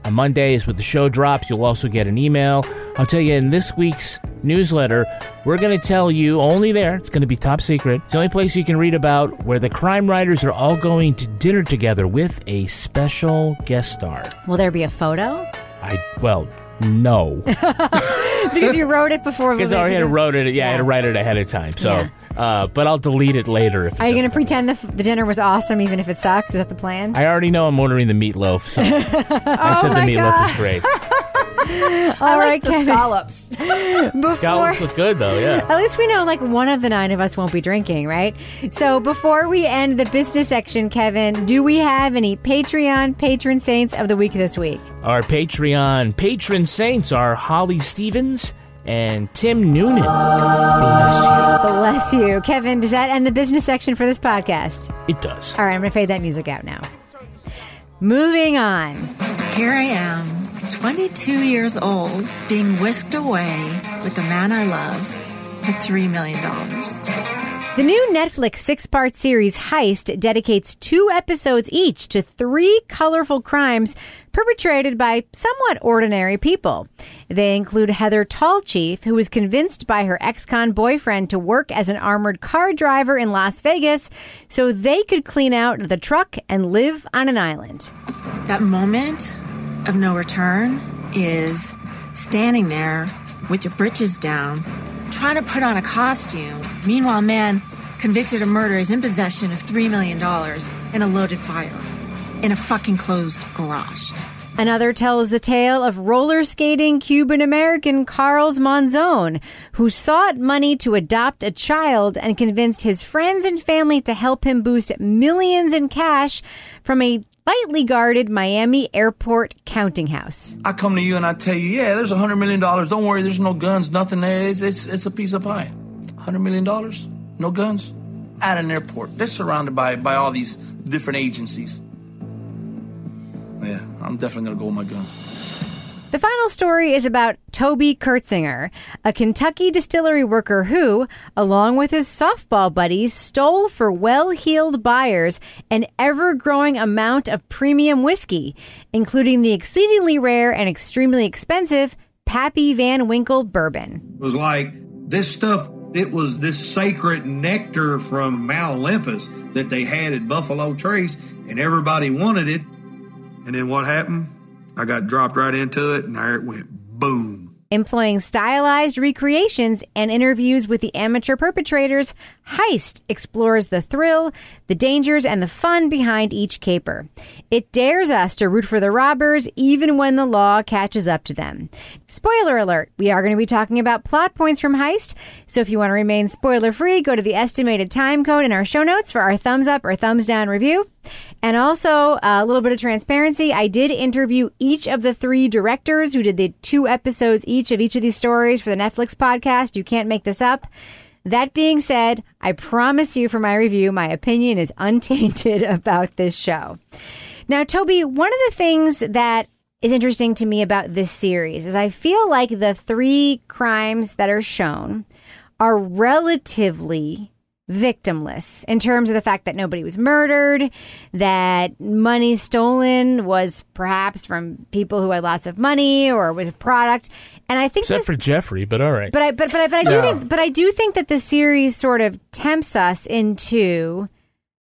On Mondays, when the show drops, you'll also get an email. I'll tell you in this week's newsletter, we're going to tell you only there, it's going to be top secret. It's the only place you can read about where the crime writers are all going to dinner together with a special guest star. Will there be a photo? I, well, no. because you wrote it before. Because I already had the- wrote it. Yeah, I had to write it ahead of time. So, uh, but I'll delete it later. If it Are you going to pretend the, f- the dinner was awesome, even if it sucks? Is that the plan? I already know I'm ordering the meatloaf, so I said the my meatloaf is great. All I right, like the scallops. Before, Scallops look good though, yeah. at least we know like one of the nine of us won't be drinking, right? So before we end the business section, Kevin, do we have any Patreon patron saints of the week this week? Our Patreon patron saints are Holly Stevens and Tim Noonan. Bless Bless you, Kevin. Does that end the business section for this podcast? It does. All right, I'm going to fade that music out now. Moving on. Here I am, 22 years old, being whisked away with the man I love for $3 million. The new Netflix six part series Heist dedicates two episodes each to three colorful crimes perpetrated by somewhat ordinary people. They include Heather Tallchief, who was convinced by her ex con boyfriend to work as an armored car driver in Las Vegas so they could clean out the truck and live on an island. That moment of no return is standing there with your britches down, trying to put on a costume. Meanwhile, a man convicted of murder is in possession of $3 million and a loaded firearm in a fucking closed garage. Another tells the tale of roller skating Cuban American Karls Monzon, who sought money to adopt a child and convinced his friends and family to help him boost millions in cash from a lightly guarded Miami airport counting house. I come to you and I tell you, yeah, there's a hundred million dollars. Don't worry, there's no guns, nothing there. It's, it's, it's a piece of pie. Hundred million dollars, no guns, at an airport. They're surrounded by by all these different agencies. Yeah, I'm definitely gonna go with my guns. The final story is about Toby Curtsinger, a Kentucky distillery worker who, along with his softball buddies, stole for well heeled buyers an ever growing amount of premium whiskey, including the exceedingly rare and extremely expensive Pappy Van Winkle bourbon. It was like this stuff, it was this sacred nectar from Mount Olympus that they had at Buffalo Trace, and everybody wanted it. And then what happened? I got dropped right into it, and there it went boom. Employing stylized recreations and interviews with the amateur perpetrators, Heist explores the thrill, the dangers, and the fun behind each caper. It dares us to root for the robbers even when the law catches up to them. Spoiler alert, we are going to be talking about plot points from Heist, so if you want to remain spoiler free, go to the estimated time code in our show notes for our thumbs up or thumbs down review. And also, uh, a little bit of transparency. I did interview each of the three directors who did the two episodes each of each of these stories for the Netflix podcast. You can't make this up. That being said, I promise you for my review, my opinion is untainted about this show. Now, Toby, one of the things that is interesting to me about this series is I feel like the three crimes that are shown are relatively victimless in terms of the fact that nobody was murdered, that money stolen was perhaps from people who had lots of money or was a product. And I think Except this- for Jeffrey, but all right. but I but but I, but I do Yeah. think but I do think that the series sort of tempts us into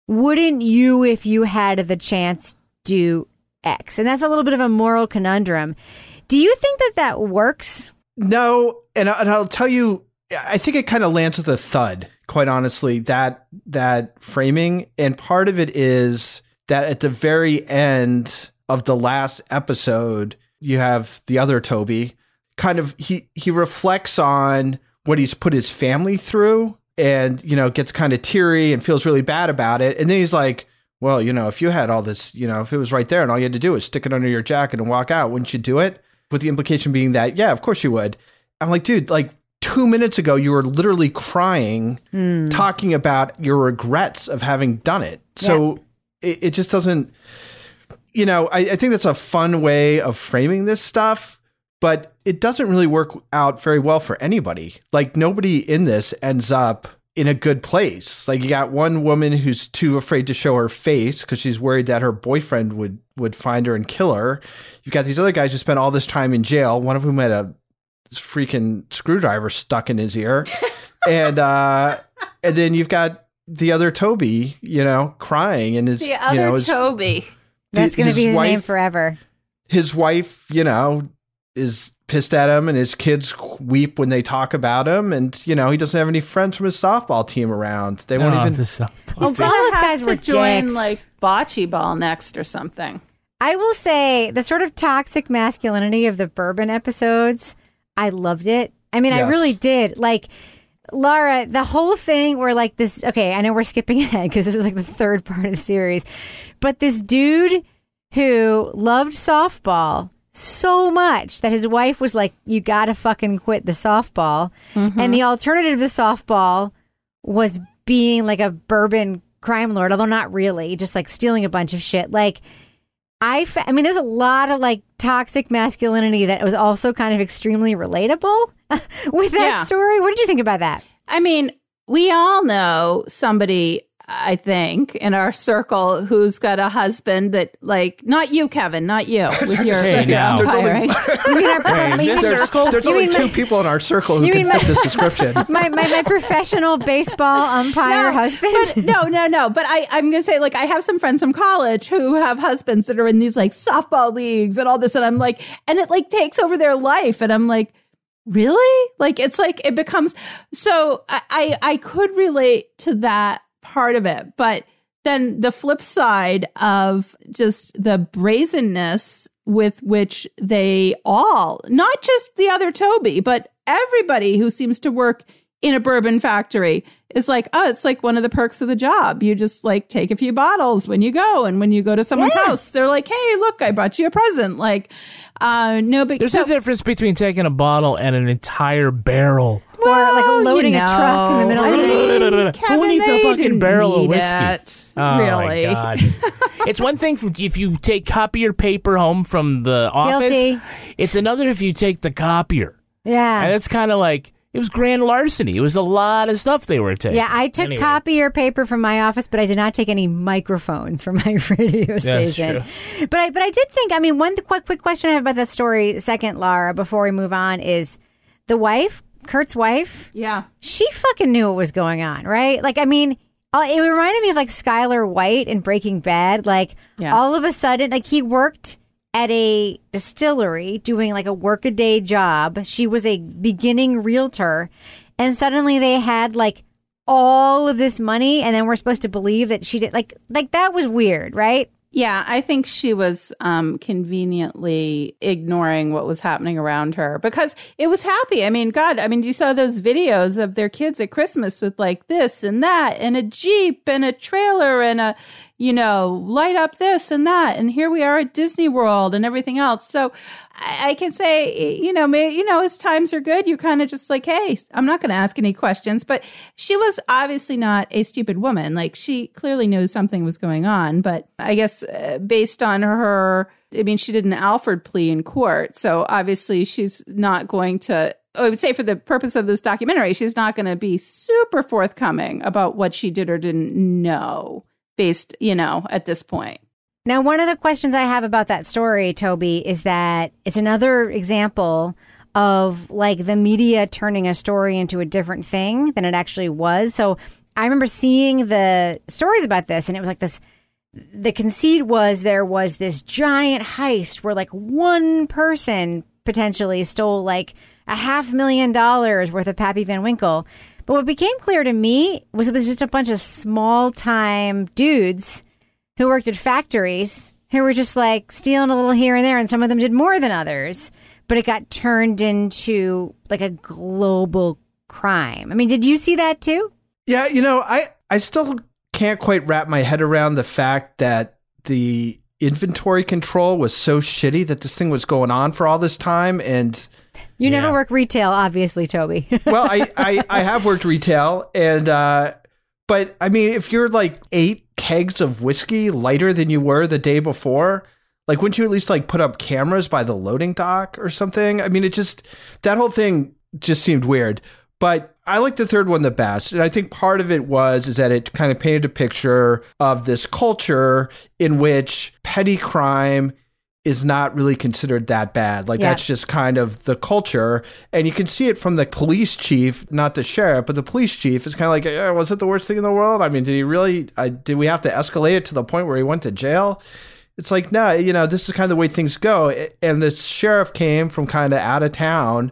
wouldn't you if you had the chance do X? And that's a little bit of a moral conundrum. Do you think that that works? No, and, I, and I'll tell you, I think it kind of lands with a thud. Quite honestly, that that framing, and part of it is that at the very end of the last episode, you have the other Toby. Kind of, he he reflects on what he's put his family through, and you know, gets kind of teary and feels really bad about it. And then he's like, "Well, you know, if you had all this, you know, if it was right there, and all you had to do was stick it under your jacket and walk out, wouldn't you do it?" With the implication being that, yeah, of course you would. I'm like, dude, like two minutes ago, you were literally crying, Hmm. talking about your regrets of having done it. So it, it just doesn't, you know, I, I think that's a fun way of framing this stuff, but it doesn't really work out very well for anybody. Like, nobody in this ends up in a good place. Like, you got one woman who's too afraid to show her face because she's worried that her boyfriend would would find her and kill her. You've got these other guys who spent all this time in jail. One of whom had a freaking screwdriver stuck in his ear. and uh and then you've got the other Toby, you know, crying and his The other you know, his, Toby. That's going to be his name forever. his wife, you know, is pissed at him and his kids weep when they talk about him and you know, he doesn't have any friends from his softball team around. They won't Oh, even the softball Oh, He's those guys were join dicks. like bocce ball next or something. I will say the sort of toxic masculinity of the bourbon episodes, I loved it. I mean, I really did. Like, Lara, the whole thing where like this, okay, I know we're skipping ahead because this was like the third part of the series, but this dude who loved softball so much that his wife was like, you gotta fucking quit the softball. Mm-hmm. And the alternative to softball was being like a bourbon crime lord, although not really, just like stealing a bunch of shit. Like, I, fa- I mean, there's a lot of like toxic masculinity that was also kind of extremely relatable with that Yeah. story. What did you think about that? I mean, we all know somebody, I think, in our circle who's got a husband that, like, not you, Kevin, not you, with your Hey, now. pie, right? You mean our, Hey, mean- this there's, circle? there's only two my- people in our circle who can mean fit this description. my, my, my professional baseball umpire husband? But no, no, no. But I, I'm going to say, like, I have some friends from college who have husbands that are in these like softball leagues and all this. And I'm like, and it like takes over their life. And I'm like, really? Like, it's like, it becomes, so I, I, I could relate to that part of it. But then the flip side of just the brazenness with which they all, not just the other Toby, but everybody who seems to work in a bourbon factory is like, oh, it's like one of the perks of the job. You just like take a few bottles when you go, and when you go to someone's house, they're like, hey, look, I brought you a present. Like, uh, no big. There's so- a difference between taking a bottle and an entire barrel. Or like Well, loading you a truck in the middle know, of the mean, night. Kevin, Who needs a fucking barrel of whiskey? it, Oh really? my god! it's one thing if- if you take copier paper home from the office. Guilty. It's another if you take the copier, Yeah. and it's kind of like it was grand larceny. It was a lot of stuff they were taking. Yeah, I took Anyway. copier paper from my office, but I did not take any microphones from my radio station. But I, but I did think. I mean, one quick, quick question I have about that story. Second, Lara, before we move on, is the wife, Kurt's wife. Yeah. She fucking knew what was going on, right? Like, I mean, uh, it reminded me of like Skyler White in Breaking Bad. Like, Yeah. all of a sudden, like he worked at a distillery doing like a workaday job. She was a beginning realtor, and suddenly they had like all of this money, and then we're supposed to believe that she did like like that was weird, right? Yeah, I think she was um, conveniently ignoring what was happening around her because it was happy. I mean, God, I mean, you saw those videos of their kids at Christmas with like this and that, and a Jeep and a trailer and a, you know, light up this and that. And here we are at Disney World and everything else. So I, I can say, you know, you know, as times are good, you're kind of just like, hey, I'm not going to ask any questions. But she was obviously not a stupid woman. Like she clearly knew something was going on. But I guess uh, based on her I mean, she did an Alford plea in court. So obviously she's not going to, I would say for the purpose of this documentary, she's not going to be super forthcoming about what she did or didn't know based, you know, at this point. Now, one of the questions I have about that story, Toby, is that it's another example of like the media turning a story into a different thing than it actually was. So I remember seeing the stories about this, and it was like this. The conceit was there was this giant heist where like one person potentially stole like a half million dollars worth of Pappy Van Winkle. But what became clear to me was it was just a bunch of small time dudes who worked at factories who were just like stealing a little here and there, and some of them did more than others. But it got turned into like a global crime. I mean, did you see that too? Yeah, you know, I I still can't quite wrap my head around the fact that the inventory control was so shitty that this thing was going on for all this time and you never work retail obviously toby. Well I, I i have worked retail and uh but i mean if you're like eight kegs of whiskey lighter than you were the day before like wouldn't you at least like put up cameras by the loading dock or something? I mean it just that whole thing just seemed weird but I like the third one the best. And I think part of it was is that it kind of painted a picture of this culture in which petty crime is not really considered that bad. Like Yeah. that's just kind of the culture. And you can see it from the police chief, not the sheriff, but the police chief is kind of like, eh, was it the worst thing in the world? I mean, did he really, uh, did we have to escalate it to the point where he went to jail? It's like, no, you know, this is kind of the way things go. And this sheriff came from kind of out of town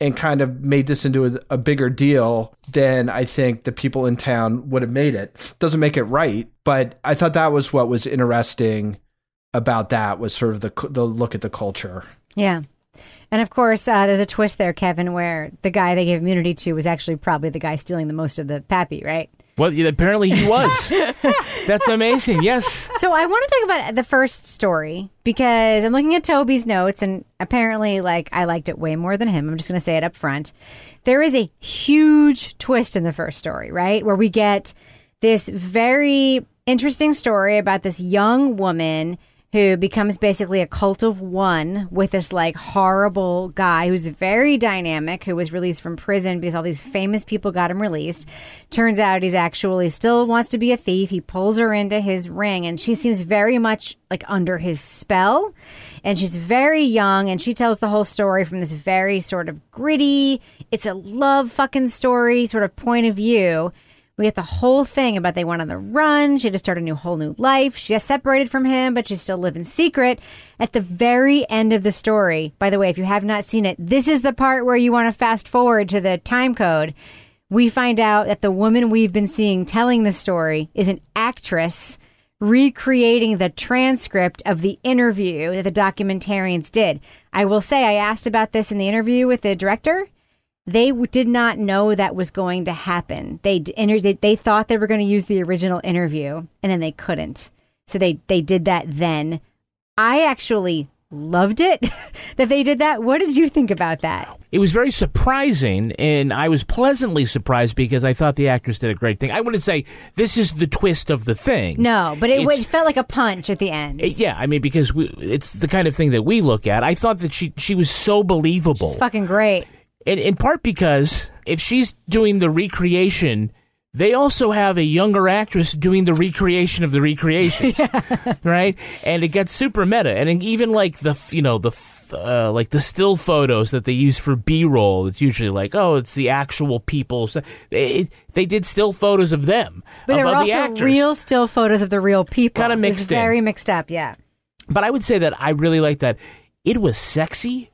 and kind of made this into a, a bigger deal than I think the people in town would have made it. Doesn't make it right, but I thought that was what was interesting about that was sort of the the look at the culture. Yeah. And of course, uh, there's a twist there, Kevin, where the guy they gave immunity to was actually probably the guy stealing the most of the pappy, right? Well, apparently he was. That's amazing. Yes. So I want to talk about the first story because I'm looking at Toby's notes, and apparently, like I liked it way more than him. I'm just going to say it up front. There is a huge twist in the first story, right, where we get this very interesting story about this young woman who becomes basically a cult of one with this like horrible guy who's very dynamic who was released from prison because all these famous people got him released. Turns out he's actually still wants to be a thief. He pulls her into his ring and she seems very much like under his spell. And she's very young and she tells the whole story from this very sort of gritty it's a love fucking story sort of point of view we get the whole thing about they went on the run. She had to start a new whole new life. She got separated from him, but she's still living secret. At the very end of the story, by the way, if you have not seen it, this is the part where you want to fast forward to the time code. We find out that the woman we've been seeing telling the story is an actress recreating the transcript of the interview that the documentarians did. I will say, I asked about this in the interview with the director they w- did not know that was going to happen. They, inter- they they thought they were going to use the original interview, and then they couldn't. So they they did that then. I actually loved it that they did that. What did you think about that? It was very surprising, and I was pleasantly surprised because I thought the actress did a great thing. I wouldn't say this is the twist of the thing. No, but it, it felt like a punch at the end. Uh, Yeah, I mean because we, it's the kind of thing that we look at. I thought that she she was so believable. It's fucking great. In, in part because if she's doing the recreation, they also have a younger actress doing the recreation of the recreations, right? And it gets super meta, and even like the you know the uh, like the still photos that they use for B roll. It's usually like oh, it's the actual people. So it, they did still photos of them, But of, there were of the also real still photos of the real people. It was mixed in. very mixed up. Yeah. But I would say that I really like that. It was sexy,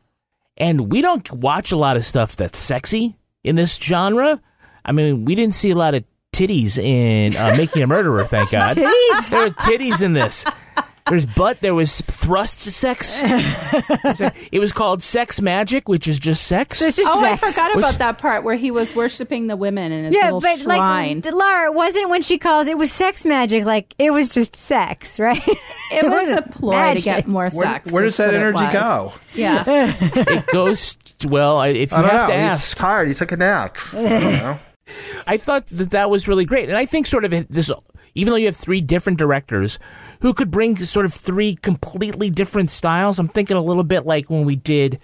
and we don't watch a lot of stuff that's sexy in this genre. I mean, we didn't see a lot of titties in uh, Making a Murderer, thank God. Titties? There were titties in this. There's butt. There was thrust sex. It was called Sex Magic, which is just sex. oh, I forgot Which- about that part where he was worshiping the women in his Yeah, little but shrine. like Lara, it wasn't when she calls it was sex magic. Like it was just sex, right? it was a wasn't ploy to magic. get more sex. where does that energy go? Yeah. it goes well. I- If you I don't have know. to He's ask, tired. He took a nap. I don't know. I thought that that was really great, and I think sort of this even though you have three different directors who could bring sort of three completely different styles, I'm thinking a little bit like when we did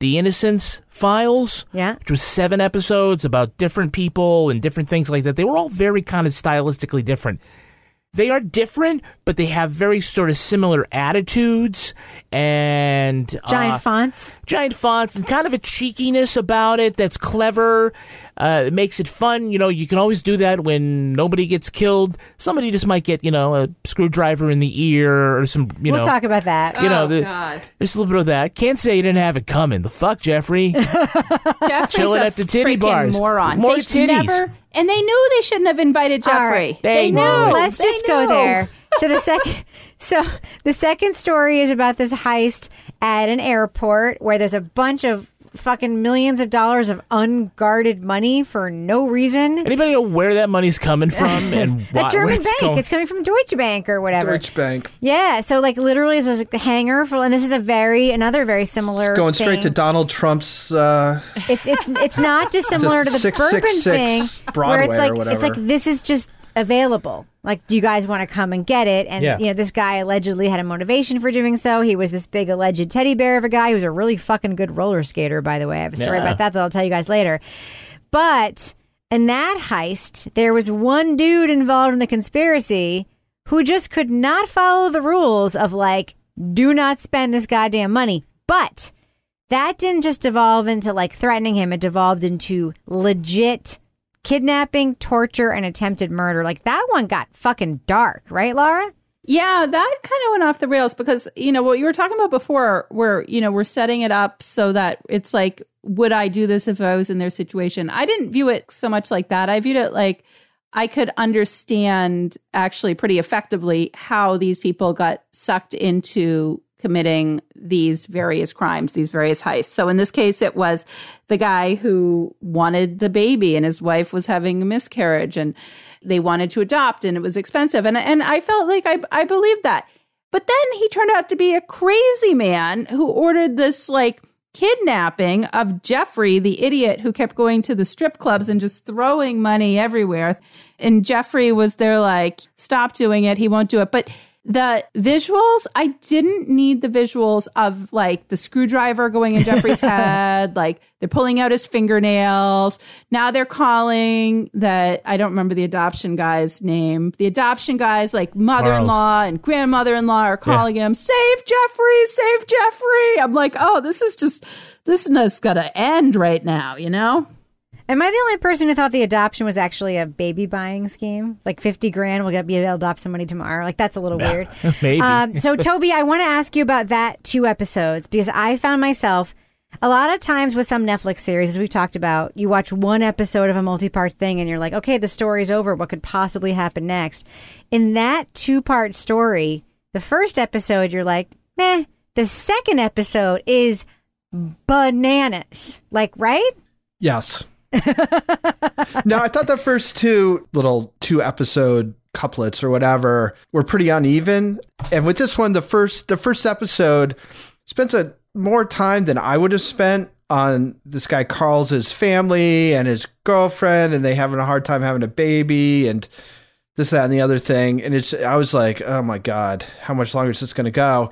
the Innocence Files, yeah, which was seven episodes about different people and different things like that. They were all very kind of stylistically different. They are different, but they have very sort of similar attitudes and Giant uh, fonts. giant fonts and kind of a cheekiness about it that's clever. Uh, it makes it fun. You know, you can always do that when nobody gets killed. Somebody just might get, you know, a screwdriver in the ear or some, you know we'll know. talk about that. You know, Oh, the, God. there's a little bit of that. Can't say you didn't have it coming. The fuck, Jeffrey? Jeffrey's Chilling a at the titty freaking bars. Moron. More They've titties. Never, and they knew they shouldn't have invited All Jeffrey. right. They knew. knew. Let's They just go knew. there. So the second, so the second story is about this heist at an airport where there's a bunch of fucking millions of dollars of unguarded money for no reason. Anybody know where that money's coming from and A why, German it's bank. going? It's coming from Deutsche Bank or whatever. Deutsche Bank. Yeah. So like literally, this was like the hangar for, and this is a very another very similar. Going straight to. Donald Trump's. Uh, It's it's it's not dissimilar to the Six- bourbon six- thing, Broadway where it's like or it's like this is just available. Like, do you guys want to come and get it? And Yeah. you know, this guy allegedly had a motivation for doing so. He was this big alleged teddy bear of a guy. He was a really fucking good roller skater, by the way. I have a story Yeah. about that that I'll tell you guys later. But in that heist, there was one dude involved in the conspiracy who just could not follow the rules of like, do not spend this goddamn money. But that didn't just devolve into like threatening him, it devolved into legit kidnapping, torture, and attempted murder. Like that one got fucking dark, right, Lara? Yeah, that kind of went off the rails because, you know, what you were talking about before, where, you know, we're setting it up so that it's like, would I do this if I was in their situation? I didn't view it so much like that. I viewed it like I could understand actually pretty effectively how these people got sucked into committing these various crimes, these various heists. So in this case, it was the guy who wanted the baby and his wife was having a miscarriage and they wanted to adopt and it was expensive. And, and I felt like I, I believed that. But then he turned out to be a crazy man who ordered this like kidnapping of Jeffrey, the idiot who kept going to the strip clubs and just throwing money everywhere. And Jeffrey was there like, stop doing it. He won't do it. But the visuals, I didn't need the visuals of like the screwdriver going in Jeffrey's head, like they're pulling out his fingernails. Now they're calling that I don't remember the adoption guy's name. The adoption guy's like mother-in-law and grandmother-in-law are calling him, "Save Jeffrey, save Jeffrey." I'm like, "Oh, this is just this is going to end right now," you know? Am I the only person who thought the adoption was actually a baby buying scheme? It's like 50 grand, we'll get, be able to adopt somebody tomorrow. Like, that's a little weird. Maybe. Um, so, Toby, I want to ask you about that two episodes because I found myself a lot of times with some Netflix series, as we've talked about, you watch one episode of a multi part thing and you're like, okay, the story's over. What could possibly happen next? In that two part story, the first episode, you're like, meh. The second episode is bananas. Like, right? Yes. no, I thought the first two little two episode couplets or whatever were pretty uneven. And with this one, the first the first episode spends a more time than I would have spent on this guy Karls his family and his girlfriend, and they having a hard time having a baby and this, that, and the other thing. And it's I was like, oh my God, how much longer is this gonna go?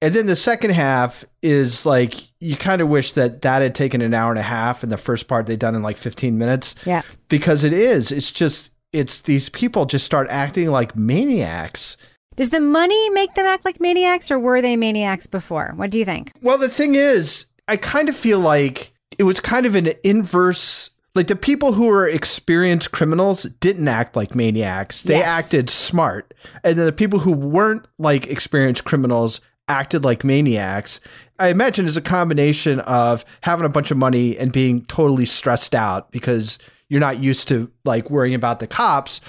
And then the second half is like you kind of wish that that had taken an hour and a half, and the first part they'd done in like 15 minutes. Yeah. Because it is. It's just it's these people just start acting like maniacs. Does the money make them act like maniacs, or were they maniacs before? What do you think? Well, the thing is, I kind of feel like it was kind of an inverse. Like the people who were experienced criminals didn't act like maniacs. They Yes. acted smart. And then the people who weren't like experienced criminals acted like maniacs. I imagine it's a combination of having a bunch of money and being totally stressed out because you're not used to like worrying about the cops.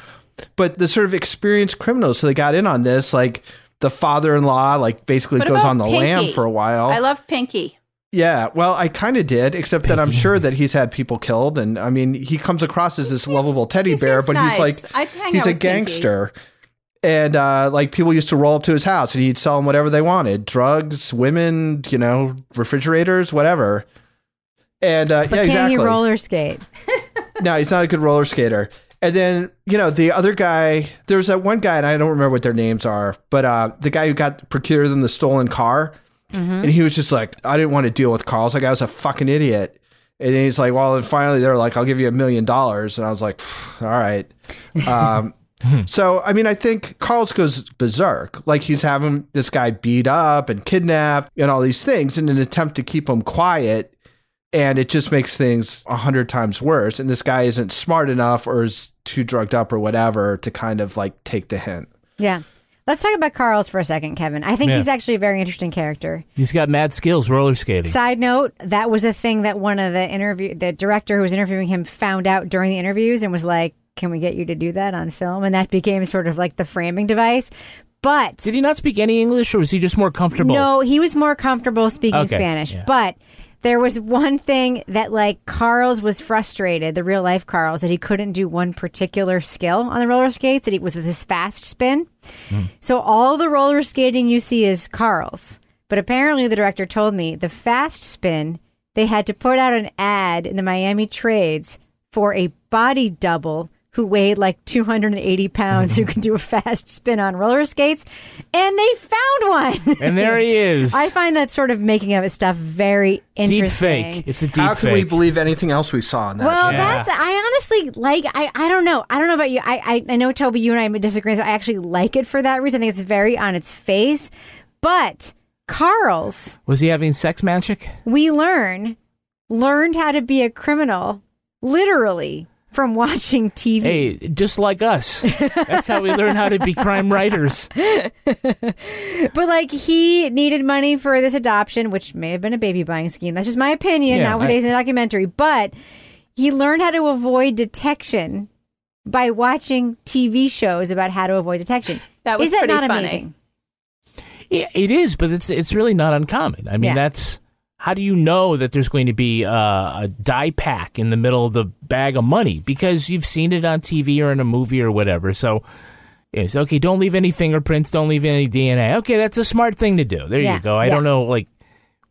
But the sort of experienced criminals, so they got in on this, like the father-in-law, like basically What goes on the Pinky? lam for a while. I love Pinky. Yeah, well, I kind of did, except that I'm sure that he's had people killed, and I mean, he comes across as this lovable teddy bear, seems but nice. he's like he's a gangster, Pinky. And uh, like people used to roll up to his house, and he'd sell them whatever they wanted: drugs, women, you know, refrigerators, whatever. And uh, But yeah, can exactly. he roller skate? no, he's not a good roller skater. And then, you know, the other guy, there was that one guy, and I don't remember what their names are, but uh, the guy who got procured in the stolen car, Mhm. and he was just like, I didn't want to deal with Karls like, I was a fucking idiot. And then he's like, well, and finally they're like, I'll give you a million dollars. And I was like, all right. Um, Hmm. so, I mean, I think Karls goes berserk. Like he's having this guy beat up and kidnapped and all these things in an attempt to keep him quiet. And it just makes things a hundred times worse. And this guy isn't smart enough or is too drugged up or whatever to kind of like take the hint. Yeah. Let's talk about Karls for a second, Kevin. I think Yeah. he's actually a very interesting character. He's got mad skills roller skating. Side note, that was a thing that one of the interview the director who was interviewing him found out during the interviews and was like, "Can we get you to do that on film?" And that became sort of like the framing device. But Did he not speak any English, or was he just more comfortable? No, he was more comfortable speaking Okay, Spanish. yeah. But there was one thing that like Karls was frustrated, the real life Karls, that he couldn't do one particular skill on the roller skates, that he was this fast spin. Hmm. So all the roller skating you see is Karls. But apparently the director told me the fast spin, they had to put out an ad in the Miami trades for a body double who weighed like 280 pounds who could do a fast spin on roller skates. And they found one. And there he is. I find that sort of making of it stuff very interesting. Deep fake. It's a deep How can we believe anything else we saw in that? Well, show? that's I honestly like I I don't know I don't know about you I I, I know Toby you and I may disagree so I actually like it for that reason I think it's very on its face, but Karls Was he having sex magic? we learn learned how to be a criminal literally from watching TV. Hey, just like us. That's how we learn how to be crime writers. But like he needed money for this adoption, which may have been a baby buying scheme. That's just my opinion, Yeah, not what I- they say in the documentary. But he learned how to avoid detection by watching TV shows about how to avoid detection. That was Is that pretty not funny. amazing? Yeah, it is, but it's it's really not uncommon. I mean, Yeah. that's how do you know that there's going to be uh, a die pack in the middle of the bag of money because you've seen it on TV or in a movie or whatever. So it's okay. Don't leave any fingerprints. Don't leave any DNA. Okay, that's a smart thing to do. There Yeah, you go. I yeah. don't know like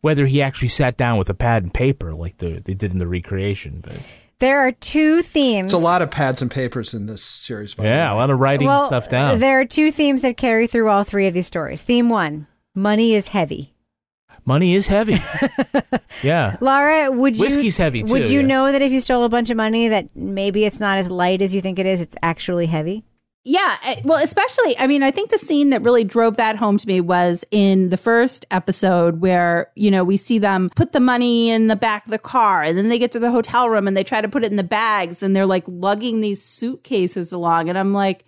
whether he actually sat down with a pad and paper like the, they did in the recreation. But There are two themes. It's a lot of pads and papers in this series. By the yeah, a lot of writing well, stuff down. There are two themes that carry through all three of these stories. Theme one: money is heavy. Money is heavy. yeah. Lara, would you Whiskey's heavy, too, Would you yeah. know that if you stole a bunch of money, that maybe it's not as light as you think it is? It's actually heavy. Yeah, eh, well, especially, I mean, I think the scene that really drove that home to me was in the first episode where, you know, we see them put the money in the back of the car and then they get to the hotel room and they try to put it in the bags and they're like lugging these suitcases along. And I'm like,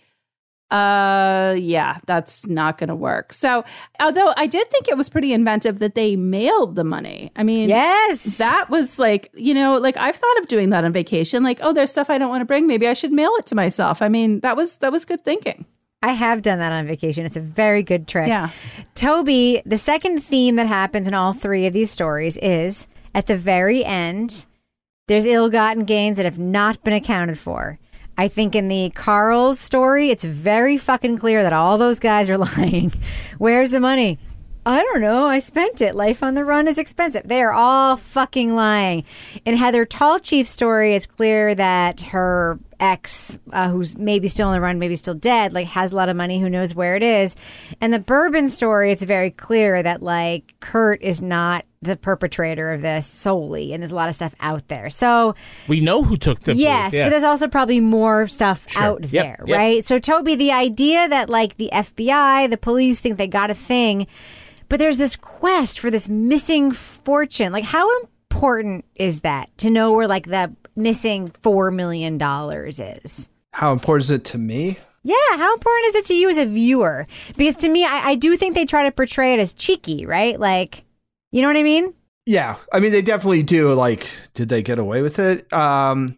uh, yeah, that's not going to work. So, although I did think it was pretty inventive that they mailed the money. I mean, Yes. that was like, you know, like I've thought of doing that on vacation. Like, oh, there's stuff I don't want to bring. Maybe I should mail it to myself. I mean, that was that was good thinking. I have done that on vacation. It's a very good trick. Yeah. Toby, the second theme that happens in all three of these stories is at the very end, there's ill gotten gains that have not been accounted for. I think in the Karls story, it's very fucking clear that all those guys are lying. Where's the money? I don't know. I spent it. Life on the run is expensive. They are all fucking lying. In Heather Tallchief's story, it's clear that her ex, uh, who's maybe still on the run, maybe still dead, like has a lot of money. Who knows where it is? And the Bourbon story, it's very clear that like Kurt is not the perpetrator of this solely, and there's a lot of stuff out there. So we know who took the yes, yeah. but there's also probably more stuff Sure. out Yep, there, yep. right? So Toby, the idea that like the FBI, the police think they got a thing, but there's this quest for this missing fortune. Like how important is that to know where like the missing 4 million dollars is? How important is it to me? Yeah, how important is it to you as a viewer? Because to me, I, I do think they try to portray it as cheeky, right? Like, you know what I mean? Yeah, I mean they definitely do. Like, did they get away with it? Um,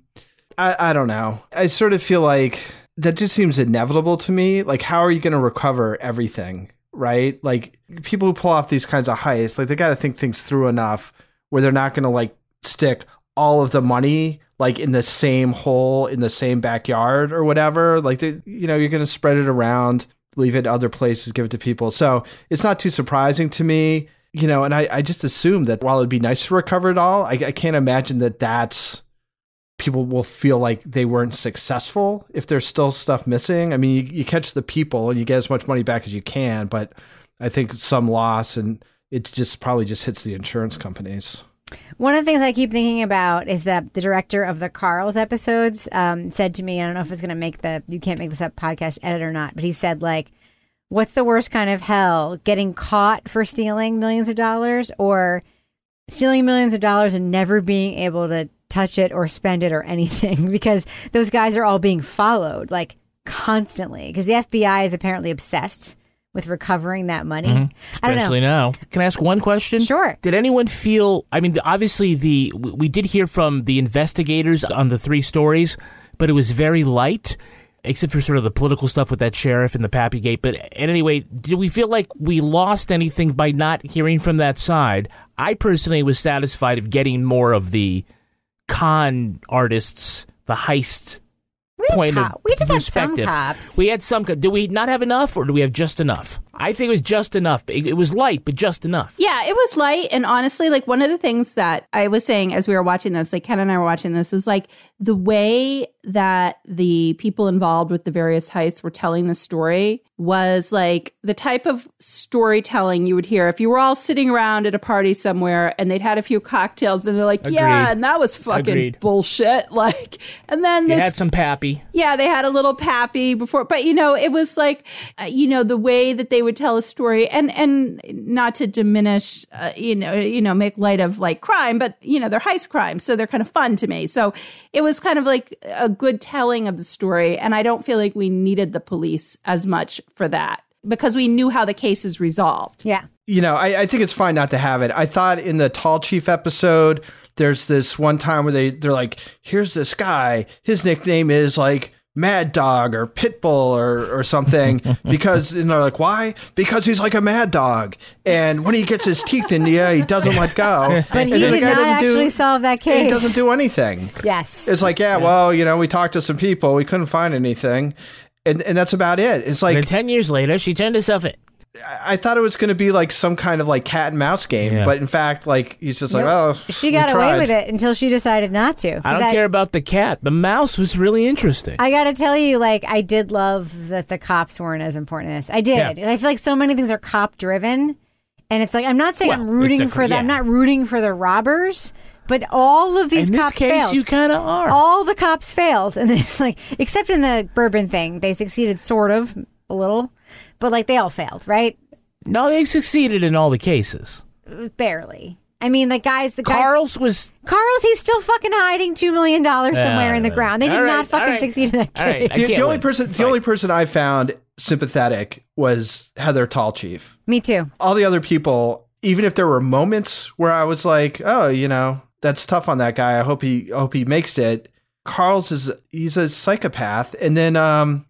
I I don't know. I sort of feel like that just seems inevitable to me. Like, how are you going to recover everything? Right? Like, people who pull off these kinds of heists, like they got to think things through enough where they're not going to like stick all of the money like in the same hole in the same backyard or whatever. Like, they, you know, you're going to spread it around, leave it other places, give it to people. So it's not too surprising to me you know, and I, I just assume that while it'd be nice to recover it all, I, I can't imagine that that's people will feel like they weren't successful if there's still stuff missing. I mean, you, you catch the people and you get as much money back as you can, but I think some loss and it just probably just hits the insurance companies. One of the things I keep thinking about is that the director of the Karls episodes um, said to me, I don't know if it's going to make the You Can't Make This Up podcast edit or not, but he said, like, what's the worst kind of hell? Getting caught for stealing millions of dollars or stealing millions of dollars and never being able to touch it or spend it or anything because those guys are all being followed like constantly because the FBI is apparently obsessed with recovering that money. Mhm. I don't know. Especially now. Can I ask one question? Sure. Did anyone feel? I mean, obviously the we we did hear from the investigators on the three stories, but it was very light, except for sort of the political stuff with that sheriff and the Pappy Gate. But at any rate, did we feel like we lost anything by not hearing from that side? I personally was satisfied of getting more of the con artists, the heist point cop- of we did have some cops. We had some. co- Did we not have enough, or do we have just enough? I think it was just enough. It, it was light, but just enough. Yeah, it was light. And honestly, like one of the things that I was saying as we were watching this, like Ken and I were watching this, is like the way that the people involved with the various heists were telling the story was like the type of storytelling you would hear if you were all sitting around at a party somewhere and they'd had a few cocktails and they're like, yeah, and that was fucking Agreed. bullshit. Like, and then this had some Pappy. yeah, they had a little pappy before, but you know, it was like, uh, you know, the way that they would tell a story, and and not to diminish, uh, you know, you know, make light of like crime, but you know, they're heist crimes, so they're kind of fun to me. So it was kind of like a good telling of the story, and I don't feel like we needed the police as much for that because we knew how the case is resolved. Yeah. you know, I, I think it's fine not to have it. I thought in the Tallchief episode, there's this one time where they they're like, "Here's this guy. His nickname is like Mad Dog or pit bull or or something," because and they're like, "Why? Because he's like a mad dog, and when he gets his teeth in you, he doesn't let go." But And he then the did guy not doesn't do- actually solve that case. He doesn't do anything. Yes. It's like, yeah, well, you know, we talked to some people, we couldn't find anything, and and that's about it. It's like and then ten years later, she turned herself in. I thought it was going to be like some kind of like cat and mouse game, Yeah. but in fact, like he's just like, oh, she we got away with it until she decided not to. I don't that- care about the cat. The mouse was really interesting. I got to tell you, like, I did love that the cops weren't as important as this. I did. Yeah. I feel like so many things are cop driven. And it's like, I'm not saying Well, I'm rooting it's a- for the, I'm yeah. not rooting for the robbers, but all of these In this cops case, failed. you kinda are. All the cops failed. And it's like, except in the bourbon thing, they succeeded sort of a little, but like they all failed, right? No, they succeeded in all the cases. Barely. I mean, the guys, the guys. Karls was Karls, he's still fucking hiding $2 million somewhere in the Uh, ground. They did all right, not fucking all right, succeed in that case. I The, the only win. person, the only person I found sympathetic was Heather Tallchief. Me too. All the other people, even if there were moments where I was like, oh, you know, that's tough on that guy. I hope he, I hope he makes it. Karls is he's a psychopath, and then um,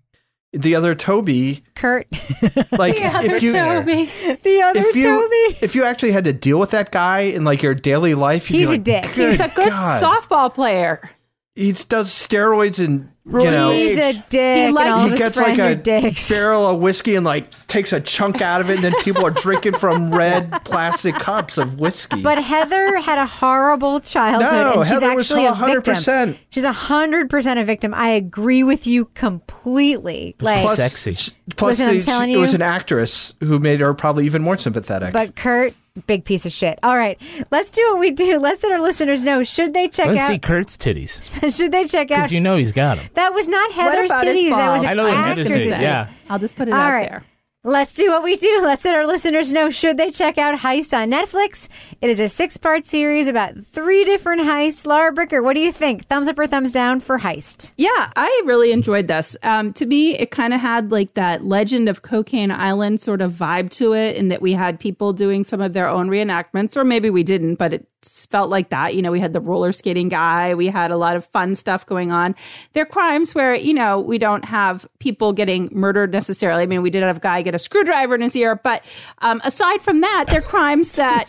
the other Toby, Kurt. like the other if you Toby. The other if you Toby. if you actually had to deal with that guy in like your daily life, you'd He's be a like, dick. He's a good God. softball player. He does steroids and you know He's a dick. and all he gets like a dicks. barrel of whiskey and like takes a chunk out of it, and then people are drinking from red plastic cups of whiskey. But Heather had a horrible childhood, No, and she's Heather was actually a 100%. victim. She's hundred percent a victim. I agree with you completely. Like, sexy. Plus, Listen, I'm the- telling it was an actress who made her probably even more sympathetic. but Kurt, big piece of shit. All right, let's do what we do. Let's let our listeners know. Should they check Let's out? see Kurt's titties should they check out? because you know he's got them. that was not Heather's titties. That was balls? an I know he had his actress's titties, yeah. I'll just put it All out right. there. Let's do what we do. Let's let our listeners know should they check out Heist on Netflix. It is a six part series about three different heists. Lara Bricker, what do you think? Thumbs up or thumbs down for Heist? Yeah, I really enjoyed this. Um, to me, it kind of had like that Legend of Cocaine Island sort of vibe to it, in that we had people doing some of their own reenactments, or maybe we didn't, but it felt like that. You know, we had the roller skating guy, we had a lot of fun stuff going on. They're crimes where, you know, we don't have people getting murdered necessarily. I mean, we did have a guy get a screwdriver in his ear, but um, aside from that, they're crimes that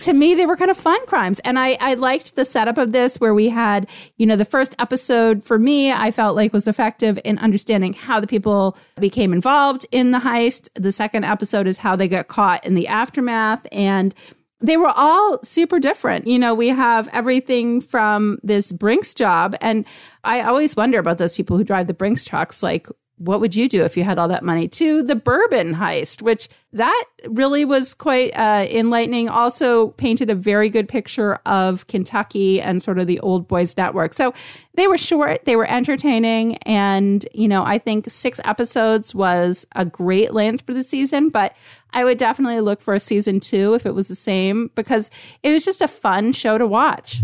to me they were kind of fun crimes and I, I liked the setup of this where we had you know the first episode for me i felt like was effective in understanding how the people became involved in the heist the second episode is how they got caught in the aftermath and they were all super different. You know, we have everything from this Brinks job. And I always wonder about those people who drive the Brinks trucks. Like, what would you do if you had all that money to the bourbon heist which that really was quite uh, enlightening also painted a very good picture of kentucky and sort of the old boys network so they were short they were entertaining and you know i think six episodes was a great length for the season but i would definitely look for a season two if it was the same because it was just a fun show to watch.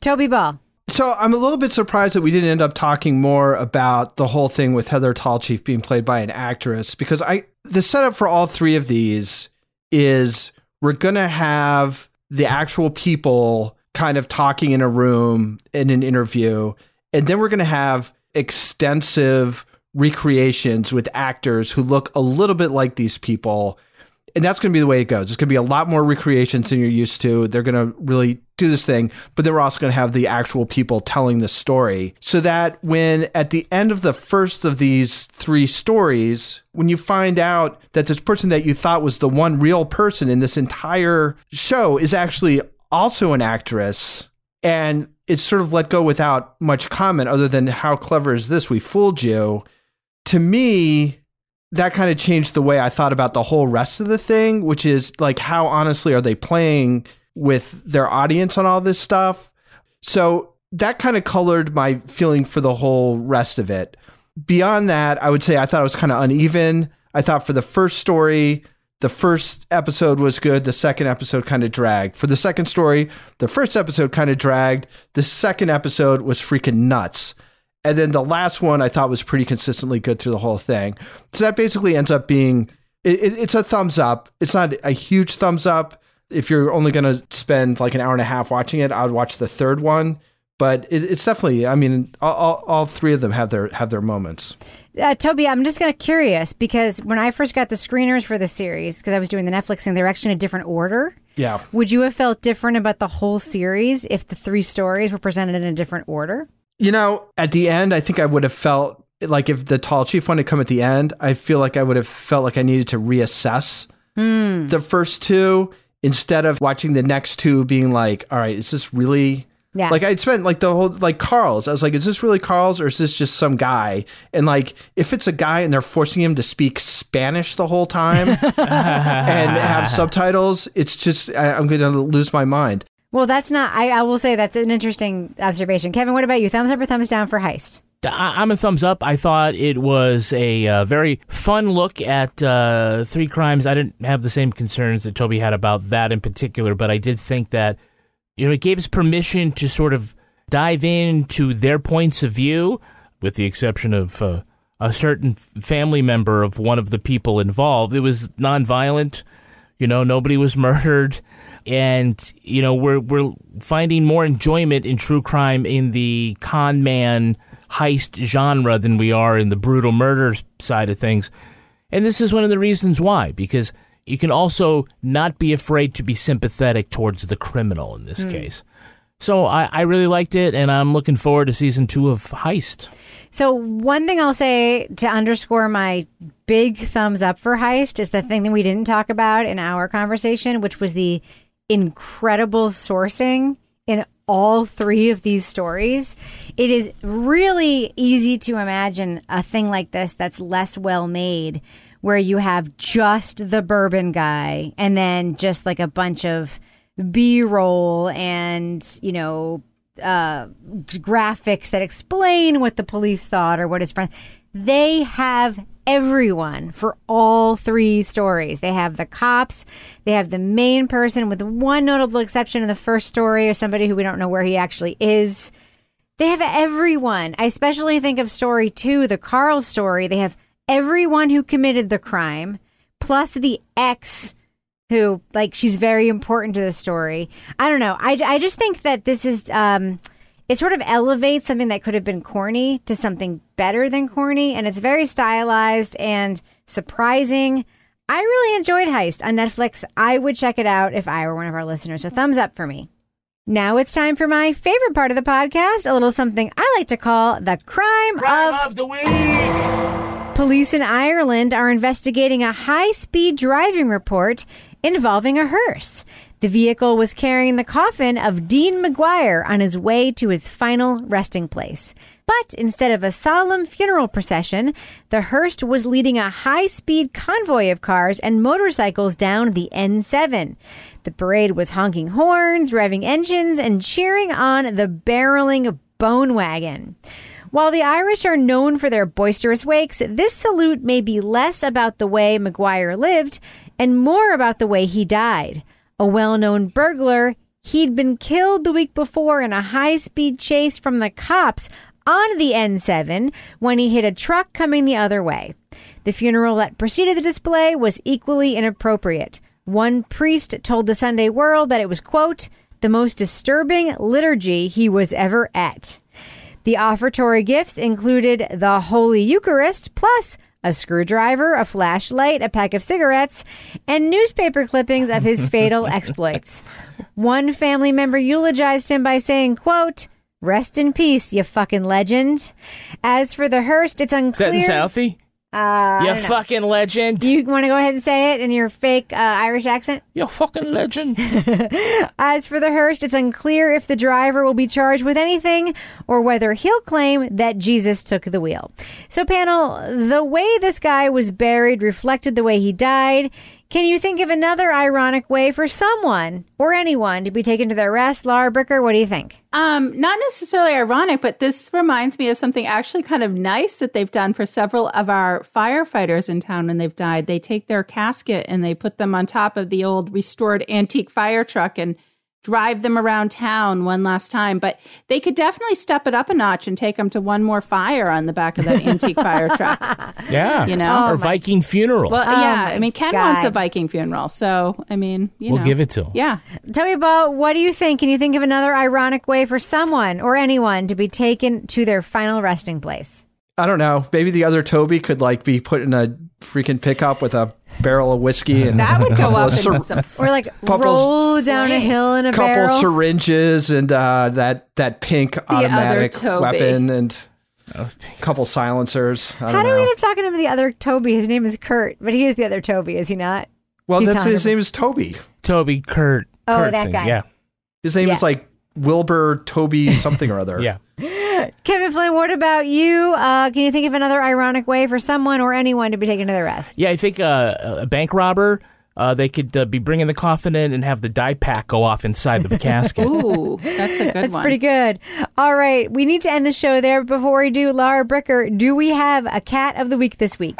Toby Ball. So I'm a little bit surprised that we didn't end up talking more about the whole thing with Heather Tallchief being played by an actress because I the setup for all three of these is we're gonna have the actual people kind of talking in a room in an interview, and then we're gonna have extensive recreations with actors who look a little bit like these people and that's going to be the way it goes. It's going to be a lot more recreations than you're used to. They're going to really do this thing, but then we're also going to have the actual people telling the story so that when at the end of the first of these three stories, when you find out that this person that you thought was the one real person in this entire show is actually also an actress and it's sort of let go without much comment other than how clever is this? We fooled you. To me, that kind of changed the way I thought about the whole rest of the thing, which is like how honestly are they playing with their audience on all this stuff. So that kind of colored my feeling for the whole rest of it. Beyond that, I would say I thought it was kind of uneven. I thought for the first story, the first episode was good. The second episode kind of dragged. For the second story, the first episode kind of dragged. The second episode was freaking nuts. And then the last one I thought was pretty consistently good through the whole thing. So that basically ends up being it, it, it's a thumbs up. It's not a huge thumbs up. If you're only going to spend like an hour and a half watching it, I would watch the third one. But it, it's definitely, I mean, all, all, all, three of them have their have their moments. Uh, Toby, I'm just kind of curious because when I first got the screeners for the series, because I was doing the Netflix thing, they were actually in a different order. Yeah. Would you have felt different about the whole series if the three stories were presented in a different order? You know, at the end, I think I would have felt like if the Tallchief one had come at the end, I feel like I would have felt like I needed to reassess mm. the first two instead of watching the next two being like, all right, is this really. Yeah. Like I'd spent like the whole like Karls. I was like, is this really Karls or is this just some guy? And like, if it's a guy and they're forcing him to speak Spanish the whole time and have subtitles, it's just I, I'm going to lose my mind. Well, that's not. I, I will say that's an interesting observation. Kevin, what about you? Thumbs up or thumbs down for Heist? I'm a thumbs up. I thought it was a uh, very fun look at uh, three crimes. I didn't have the same concerns that Toby had about that in particular, but I did think that you know it gave us permission to sort of dive into their points of view, with the exception of uh, a certain family member of one of the people involved. It was nonviolent. You know, nobody was murdered and you know we're we're finding more enjoyment in true crime in the con man heist genre than we are in the brutal murder side of things. And this is one of the reasons why because you can also not be afraid to be sympathetic towards the criminal in this mm. case. So I, I really liked it, and I'm looking forward to season two of Heist. So one thing I'll say to underscore my big thumbs up for Heist is the thing that we didn't talk about in our conversation, which was the incredible sourcing in all three of these stories. It is really easy to imagine a thing like this that's less well made, where you have just the bourbon guy and then just like a bunch of B roll and, you know, uh, graphics that explain what the police thought or what his friend. They have everyone for all three stories. They have the cops, they have the main person, with one notable exception in the first story, or somebody who we don't know where he actually is. They have everyone. I especially think of story two, the Carl story. They have everyone who committed the crime, plus the ex who, like, she's very important to the story. I don't know. I, I just think that this is. Um, it sort of elevates something that could have been corny to something better than corny, and it's very stylized and surprising. I really enjoyed Heist on Netflix. I would check it out if I were one of our listeners. So thumbs up for me. Now it's time for my favorite part of the podcast, a little something I like to call the crime, crime of, of the week. Police in Ireland are investigating a high speed driving report involving a hearse. The vehicle was carrying the coffin of Dean McGuire on his way to his final resting place. But instead of a solemn funeral procession, the hearse was leading a high speed convoy of cars and motorcycles down the N7. The parade was honking horns, revving engines, and cheering on the barreling bone wagon. While the Irish are known for their boisterous wakes, this salute may be less about the way McGuire lived and more about the way he died. A well known burglar, he'd been killed the week before in a high speed chase from the cops on the N7 when he hit a truck coming the other way. The funeral that preceded the display was equally inappropriate. One priest told the Sunday World that it was, quote, the most disturbing liturgy he was ever at. The offertory gifts included the Holy Eucharist plus a screwdriver, a flashlight, a pack of cigarettes, and newspaper clippings of his fatal exploits. One family member eulogized him by saying, quote, Rest in peace, you fucking legend. As for the hearse, it's Is that unclear. in Southie? Uh, you fucking legend. Do you want to go ahead and say it in your fake uh, Irish accent? You fucking legend. As for the hearse, it's unclear if the driver will be charged with anything or whether he'll claim that Jesus took the wheel. So, panel, the way this guy was buried reflected the way he died. Can you think of another ironic way for someone or anyone to be taken to their rest? Lara Bricker, what do you think? Um, not necessarily ironic, but this reminds me of something actually kind of nice that they've done for several of our firefighters in town when they've died. They take their casket and they put them on top of the old restored antique fire truck and drive them around town one last time. But they could definitely step it up a notch and take them to one more fire on the back of that antique fire truck. Yeah. You know? or oh, Viking funeral. Well, Oh yeah. I mean, Ken God. wants a Viking funeral. So, I mean, you We'll know. give it to him. Yeah. Tell me about what do you think? Can you think of another ironic way for someone or anyone to be taken to their final resting place? I don't know. Maybe the other Toby could like be put in a freaking pickup with a barrel of whiskey and That would go couple up of in some Or like Couples- roll down a hill in a couple barrel? syringes and uh, that that pink automatic weapon and a couple silencers. I How don't do know. we end up talking to the other Toby? His name is Kurt, but he is the other Toby, is he not? well, He's that's his 100%. name is Toby. Toby Kurt. Oh, that guy. Yeah. His name Yeah. is like Wilbur Toby something or other. Yeah. Kevin Flynn, what about you? Uh, can you think of another ironic way for someone or anyone to be taken to their rest? Yeah, I think uh, a bank robber. Uh, they could uh, be bringing the coffin in and have the die pack go off inside the casket. Ooh, that's a good one. That's one. pretty good. All right, we need to end the show there. Before we do, Lara Bricker, do we have a cat of the week this week?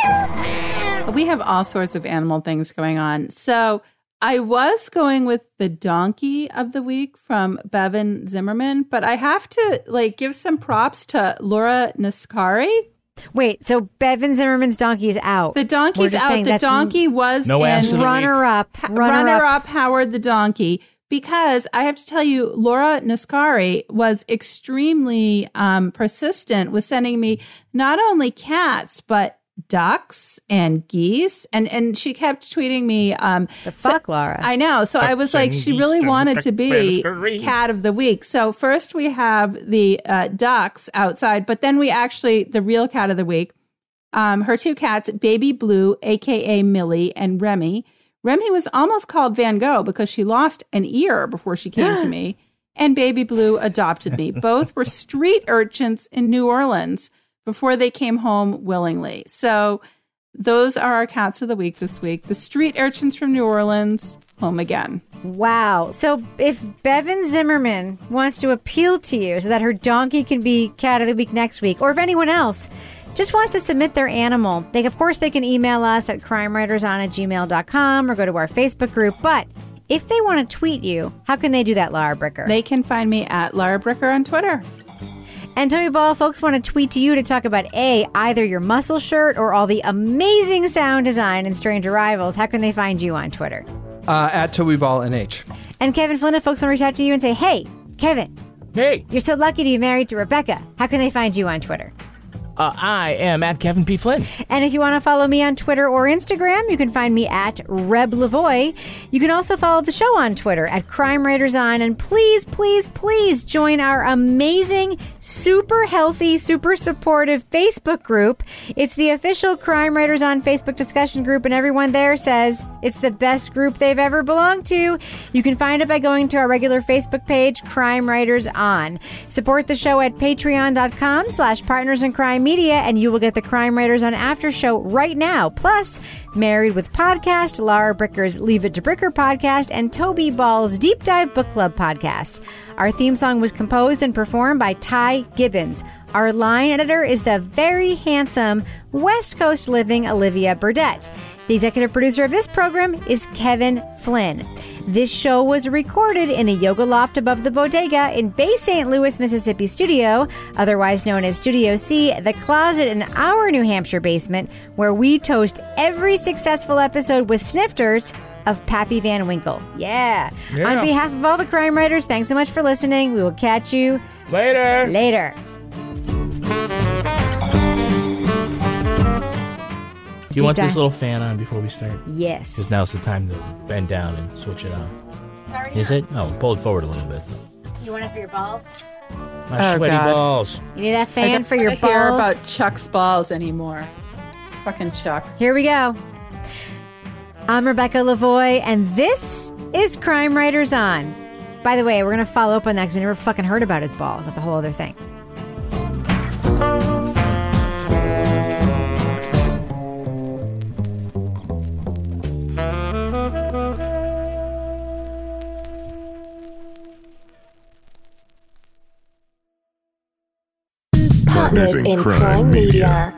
We have all sorts of animal things going on. So I was going with the donkey of the week from Bevan Zimmerman, but I have to like give some props to Laura Nascari. Wait, so Bevan Zimmerman's donkey is out. The donkey's out. The donkey was No ass in runner up. Runner, runner up. up Howard the donkey because I have to tell you, Laura Nascari was extremely um, persistent with sending me not only cats but ducks and geese, and and she kept tweeting me. Um, The fuck, Laura. I know. So I was like, she really wanted to be cat of the week. So first we have the uh, ducks outside, but then we actually the real cat of the week. Um, her two cats, Baby Blue, aka Millie, and Remy. Remy was almost called Van Gogh because she lost an ear before she came to me. And Baby Blue adopted me. Both were street urchins in New Orleans before they came home willingly. So those are our cats of the week this week. The street urchins from New Orleans, home again. Wow. So if Bevan Zimmerman wants to appeal to you so that her donkey can be cat of the week next week, or if anyone else just wants to submit their animal, they of course they can email us at crimewriterson at gmail.com or go to our Facebook group. But if they want to tweet you, how can they do that, Lara Bricker? They can find me at Lara Bricker on Twitter. And Toby Ball, folks want to tweet to you to talk about A, either your muscle shirt or all the amazing sound design in Strange Arrivals. How can they find you on Twitter? Uh, at Toby Ball NH. And Kevin Flynn, if folks want to reach out to you and say, hey, Kevin, Hey, you're so lucky to be married to Rebecca. How can they find you on Twitter? Uh, I am at Kevin P. Flynn. And if you want to follow me on Twitter or Instagram, you can find me at Reb Lavoie. You can also follow the show on Twitter at Crime Writers On. And please, please, please join our amazing, super healthy, super supportive Facebook group. It's the official Crime Writers On Facebook discussion group, and everyone there says it's the best group they've ever belonged to. You can find it by going to our regular Facebook page, Crime Writers On. Support the show at patreon.com slash partners in crime media, and you will get the Crime Writers on After Show right now. Plus, Married with Podcast, Lara Bricker's Leave It to Bricker podcast, and Toby Ball's Deep Dive Book Club podcast. Our theme song was composed and performed by Ty Gibbons. Our line editor is the very handsome West Coast living Olivia Burdett. The executive producer of this program is Kevin Flynn. This show was recorded in the Yoga Loft above the Bodega in Bay St. Louis, Mississippi studio, otherwise known as Studio C, the closet in our New Hampshire basement, where we toast every successful episode with snifters of Pappy Van Winkle. Yeah. Yeah. On behalf of all the crime writers, thanks so much for listening. We will catch you Later. later. Do you want this little fan on before we start? Yes. Because now's the time to bend down and switch it on. Is it? Oh, pull it forward a little bit. You want it for your balls? My Oh, sweaty God. balls. You need that I fan don't for your wanna hear balls? about Chuck's balls anymore. Fucking Chuck. Here we go. I'm Rebecca Lavoie, and this is Crime Writers On. By the way, we're going to follow up on that because we never fucking heard about his balls. That's a whole other thing. Partners in Crime Media.